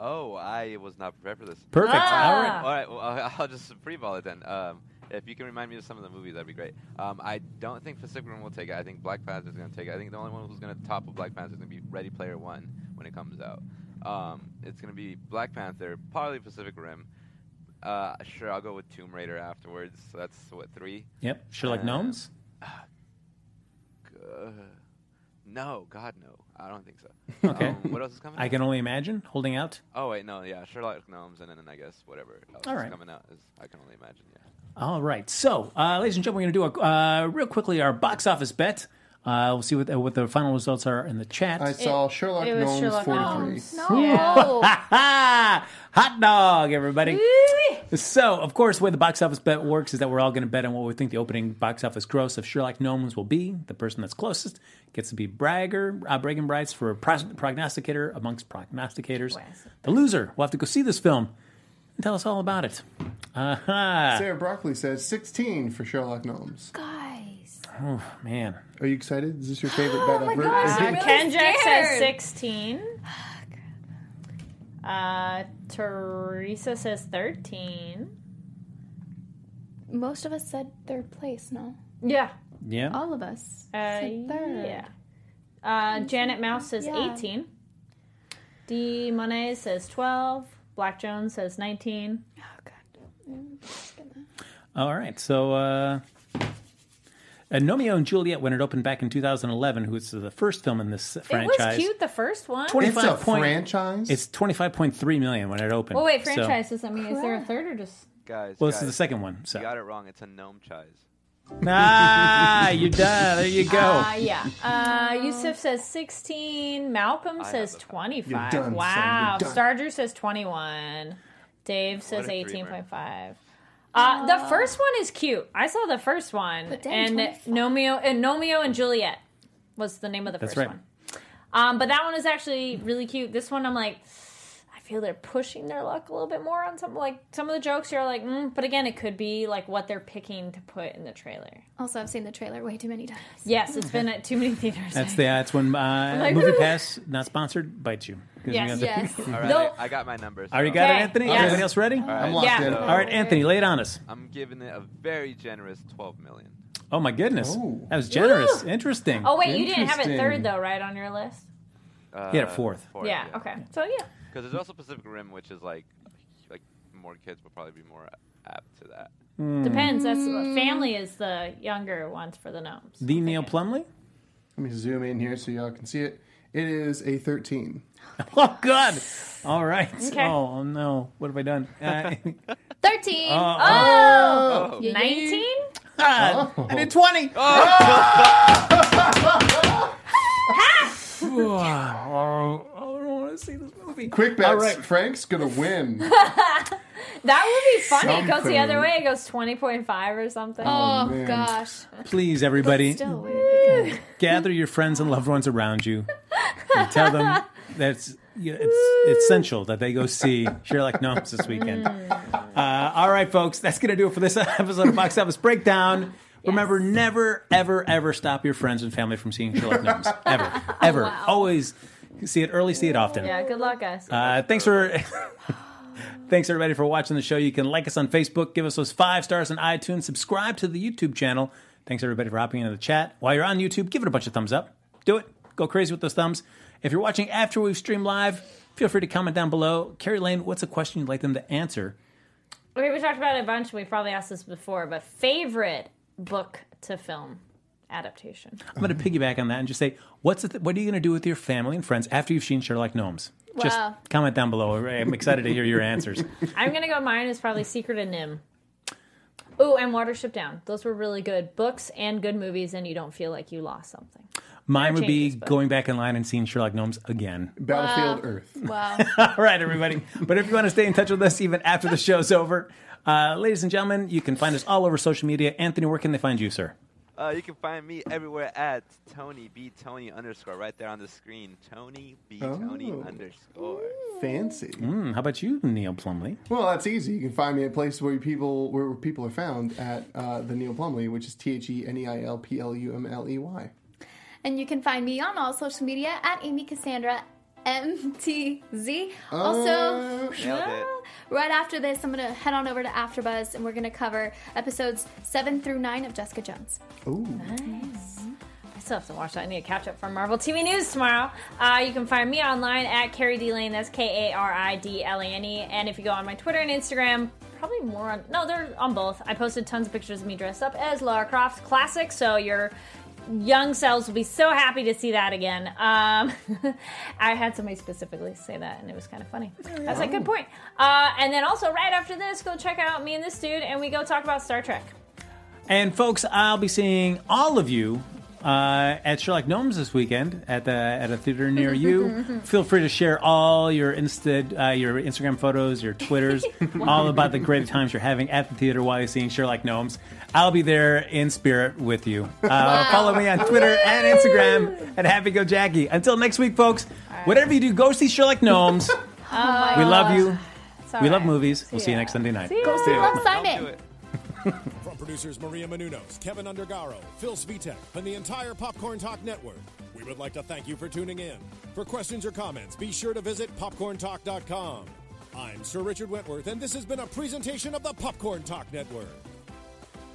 Speaker 6: Oh, I was not prepared for this.
Speaker 1: Perfect.
Speaker 3: Ah.
Speaker 1: All right.
Speaker 6: All right, well, I'll- I'll just freeball it then. Um, if you can remind me of some of the movies, that'd be great. Um, I don't think Pacific Rim will take it. I think Black Panther's going to take it. I think the only one who's going to topple Black Panther is going to be Ready Player One when it comes out. Um, it's going to be Black Panther, probably Pacific Rim. Uh, sure, I'll go with Tomb Raider afterwards. So that's what three.
Speaker 1: Yep. Sherlock
Speaker 6: Uh,
Speaker 1: Gnomes.
Speaker 6: Uh, No, God, no. I don't think so.
Speaker 1: Okay.
Speaker 6: Um, what else is coming?
Speaker 1: I
Speaker 6: out?
Speaker 1: can only imagine. Holding out.
Speaker 6: Oh wait, no, yeah, Sherlock Gnomes, and then I guess whatever else
Speaker 1: All
Speaker 6: is coming out is I can only imagine. Yeah.
Speaker 1: All right. So, uh, ladies and gentlemen, we're going to do a, uh, real quickly our box office bet. Uh, we'll see what, what the final results are in the chat.
Speaker 4: I saw Sherlock
Speaker 3: it
Speaker 4: Gnomes
Speaker 3: Sherlock
Speaker 4: 43.
Speaker 3: Gnomes.
Speaker 5: No.
Speaker 1: Ha! Hot dog, everybody. So, of course, the way the box office bet works is that we're all going to bet on what we think the opening box office gross of Sherlock Gnomes will be. The person that's closest gets to be bragger, uh, bragging rights for a pros- prognosticator amongst prognosticators. The loser will have to go see this film and tell us all about it. Uh-huh.
Speaker 4: Sarah Broccoli says 16 for Sherlock Gnomes.
Speaker 5: Guys.
Speaker 1: Man.
Speaker 4: Are you excited? Is this your favorite bet ever?
Speaker 5: gosh,
Speaker 4: Is
Speaker 5: I'm really
Speaker 3: Ken Jack says
Speaker 5: scared.
Speaker 3: 16. Uh, Teresa says 13.
Speaker 5: Most of us said third place, no?
Speaker 3: Yeah.
Speaker 1: Yeah.
Speaker 5: All of us
Speaker 3: Uh,
Speaker 5: said third.
Speaker 3: yeah. Uh, Janet Mouse says
Speaker 5: Yeah.
Speaker 3: 18. D. Monet says 12. Black Jones says 19.
Speaker 5: Oh, God. I'm just gonna-
Speaker 1: All right. So, uh, uh, Romeo and Juliet, when it opened back in 2011, who was the first film in this franchise.
Speaker 3: It
Speaker 1: franchise.
Speaker 3: was cute, the first one.
Speaker 1: 20
Speaker 4: It's a
Speaker 1: 25 point-
Speaker 4: franchise?
Speaker 1: It's 25.3 million when it opened.
Speaker 3: Oh, wait,
Speaker 1: So-
Speaker 3: franchise doesn't mean, is there a third or just.
Speaker 6: Guys,
Speaker 1: well,
Speaker 6: guys,
Speaker 1: this is the second one. So.
Speaker 6: You got it wrong. It's a gnome chize.
Speaker 1: ah, you're done. There you go.
Speaker 3: Uh, yeah. Uh, Yusuf says 16. Malcolm
Speaker 6: I
Speaker 3: says 25.
Speaker 4: You're done, son.
Speaker 3: wow.
Speaker 4: You're done.
Speaker 3: Starger says 21. Dave says 18.5. Uh, the first one is cute. I saw the first one.
Speaker 5: But then
Speaker 3: and
Speaker 5: 25.
Speaker 3: Gnomeo and Gnomeo and Juliet was the name of the
Speaker 1: That's
Speaker 3: first
Speaker 1: right.
Speaker 3: one. Um, but that one is actually really cute. This one, I'm like, I feel they're pushing their luck a little bit more on some like some of the jokes. You're like, mm, but again, it could be like what they're picking to put in the trailer.
Speaker 5: Also, I've seen the trailer way too many times.
Speaker 3: Yes, it's been at too many theaters.
Speaker 1: That's the that's when uh,
Speaker 3: like,
Speaker 1: MoviePass not sponsored bites you. 'Cause
Speaker 3: Yes,
Speaker 1: you
Speaker 5: Yes.
Speaker 6: All right,
Speaker 3: No.
Speaker 6: I, I got my numbers.
Speaker 1: Are
Speaker 6: you
Speaker 1: got it, Anthony.
Speaker 3: Yes.
Speaker 1: Everybody else ready?
Speaker 6: All right.
Speaker 4: I'm locked
Speaker 3: Yeah.
Speaker 4: in.
Speaker 1: All right, Anthony, lay it on us.
Speaker 6: I'm giving it a very generous 12 million.
Speaker 1: Oh my goodness,
Speaker 4: Oh.
Speaker 1: that was generous. Interesting.
Speaker 3: Oh wait, you didn't have it third though, right on your list?
Speaker 6: Uh,
Speaker 1: He had it fourth.
Speaker 3: yeah, Okay. So yeah.
Speaker 6: Because there's also Pacific Rim, which is like, like more kids will probably be more apt to that. Hmm.
Speaker 3: Depends. That's uh, family is the younger ones for the gnomes.
Speaker 1: the Neil Plumley.
Speaker 4: Let me zoom in here so y'all can see it. It is a 13.
Speaker 1: Oh God! All right.
Speaker 3: Okay.
Speaker 1: Oh no! What have I done? Uh,
Speaker 5: 13!
Speaker 3: Uh, oh,
Speaker 6: Oh.
Speaker 3: 19?
Speaker 1: I did twenty. Oh, I don't want to see this movie.
Speaker 4: Quick bets.
Speaker 1: All right.
Speaker 4: Frank's going to win.
Speaker 3: That would be funny. It goes the other way. It goes 20.5 or something.
Speaker 5: Oh,
Speaker 4: man.
Speaker 5: gosh.
Speaker 1: Please, everybody,
Speaker 5: Still would
Speaker 1: gather your friends and loved ones around you and tell them that it's, it's essential that they go see Sherlock Gnomes this weekend. Uh, all right, folks, that's going to do it for this episode of Box Office Breakdown. Remember, never, ever, ever stop your friends and family from seeing Sherlock Gnomes. Ever. Ever. Always see it early, see it often.
Speaker 3: Yeah, good luck, guys.
Speaker 1: Uh, thanks for thanks everybody for watching the show. You can like us on Facebook, give us those five stars on iTunes, subscribe to the YouTube channel. Thanks everybody for hopping into the chat. While you're on YouTube, give it a bunch of thumbs up. Do it. Go crazy with those thumbs. If you're watching after we've streamed live, feel free to comment down below. Kari Lane, what's a question you'd like them to answer?
Speaker 3: okay, we talked about it a bunch. and We probably asked this before, but favorite book to film adaptation.
Speaker 1: I'm going to piggyback on that and just say, what's the th- what are you going to do with your family and friends after you've seen Sherlock Gnomes? Just
Speaker 5: Wow.
Speaker 1: comment down below. I'm excited to hear your answers.
Speaker 3: I'm gonna go. Mine is probably Secret of NIMH. Oh, and Watership Down. Those were really good books and good movies, and you don't feel like you lost something.
Speaker 1: Mine would be
Speaker 3: changes,
Speaker 1: going back in line and seeing Sherlock Gnomes again.
Speaker 4: Battlefield Earth.
Speaker 5: Wow.
Speaker 1: All right, everybody. But if you want to stay in touch with us even after the show's over, uh, ladies and gentlemen, you can find us all over social media. Anthony, where can they find you, sir?
Speaker 6: Uh, you can find me everywhere at Tony B Tony underscore right there on the screen. Tony B Tony
Speaker 4: Oh.
Speaker 6: underscore.
Speaker 4: Fancy.
Speaker 1: Hmm, how about you, Neil Plumley?
Speaker 4: Well, that's easy. You can find me at places where people where people are found at uh, the Neil Plumley, which is T H E N E I L P L U M L E Y.
Speaker 5: and you can find me on all social media at Amy Cassandra MTZ. Also,
Speaker 4: Uh,
Speaker 6: Nailed it.
Speaker 5: Right after this, I'm going to head on over to AfterBuzz and we're going to cover episodes 7 through 9 of Jessica Jones.
Speaker 4: Ooh. Nice.
Speaker 3: I still have to watch that. I need to catch up for Marvel TV News tomorrow. Uh, you can find me online at Kari D Lane. That's K A R I D L A N E. And if you go on my Twitter and Instagram, probably more on. No, they're on both. I posted tons of pictures of me dressed up as Lara Croft, classic. So you're young selves will be so happy to see that again. Um, I had somebody specifically say that, and it was kind of funny. That's a good point. Uh, and then also, right after this, go check out me and this dude, and we go talk about Star Trek.
Speaker 1: And folks, I'll be seeing all of you uh, at Sherlock Gnomes this weekend at the at a theater near you. Feel free to share all your Insta, uh, your Instagram photos, your Twitters, all about the great times you're having at the theater while you're seeing Sherlock Gnomes. I'll be there in spirit with you. Uh, Follow me on Twitter and Instagram at Happy Go Jackie. Until next week, folks. Whatever you do, go see Sherlock Gnomes. we love you.
Speaker 3: It's
Speaker 1: We love
Speaker 3: right.
Speaker 1: movies. We'll see you next Sunday night.
Speaker 5: Go see Love
Speaker 6: Don't
Speaker 5: Simon.
Speaker 6: do.
Speaker 2: From producers Maria Menounos, Kevin Undergaro, Phil Svitek, and the entire Popcorn Talk Network, we would like to thank you for tuning in. For questions or comments, be sure to visit popcorntalk.com. I'm Sir Richard Wentworth, and this has been a presentation of the Popcorn Talk Network.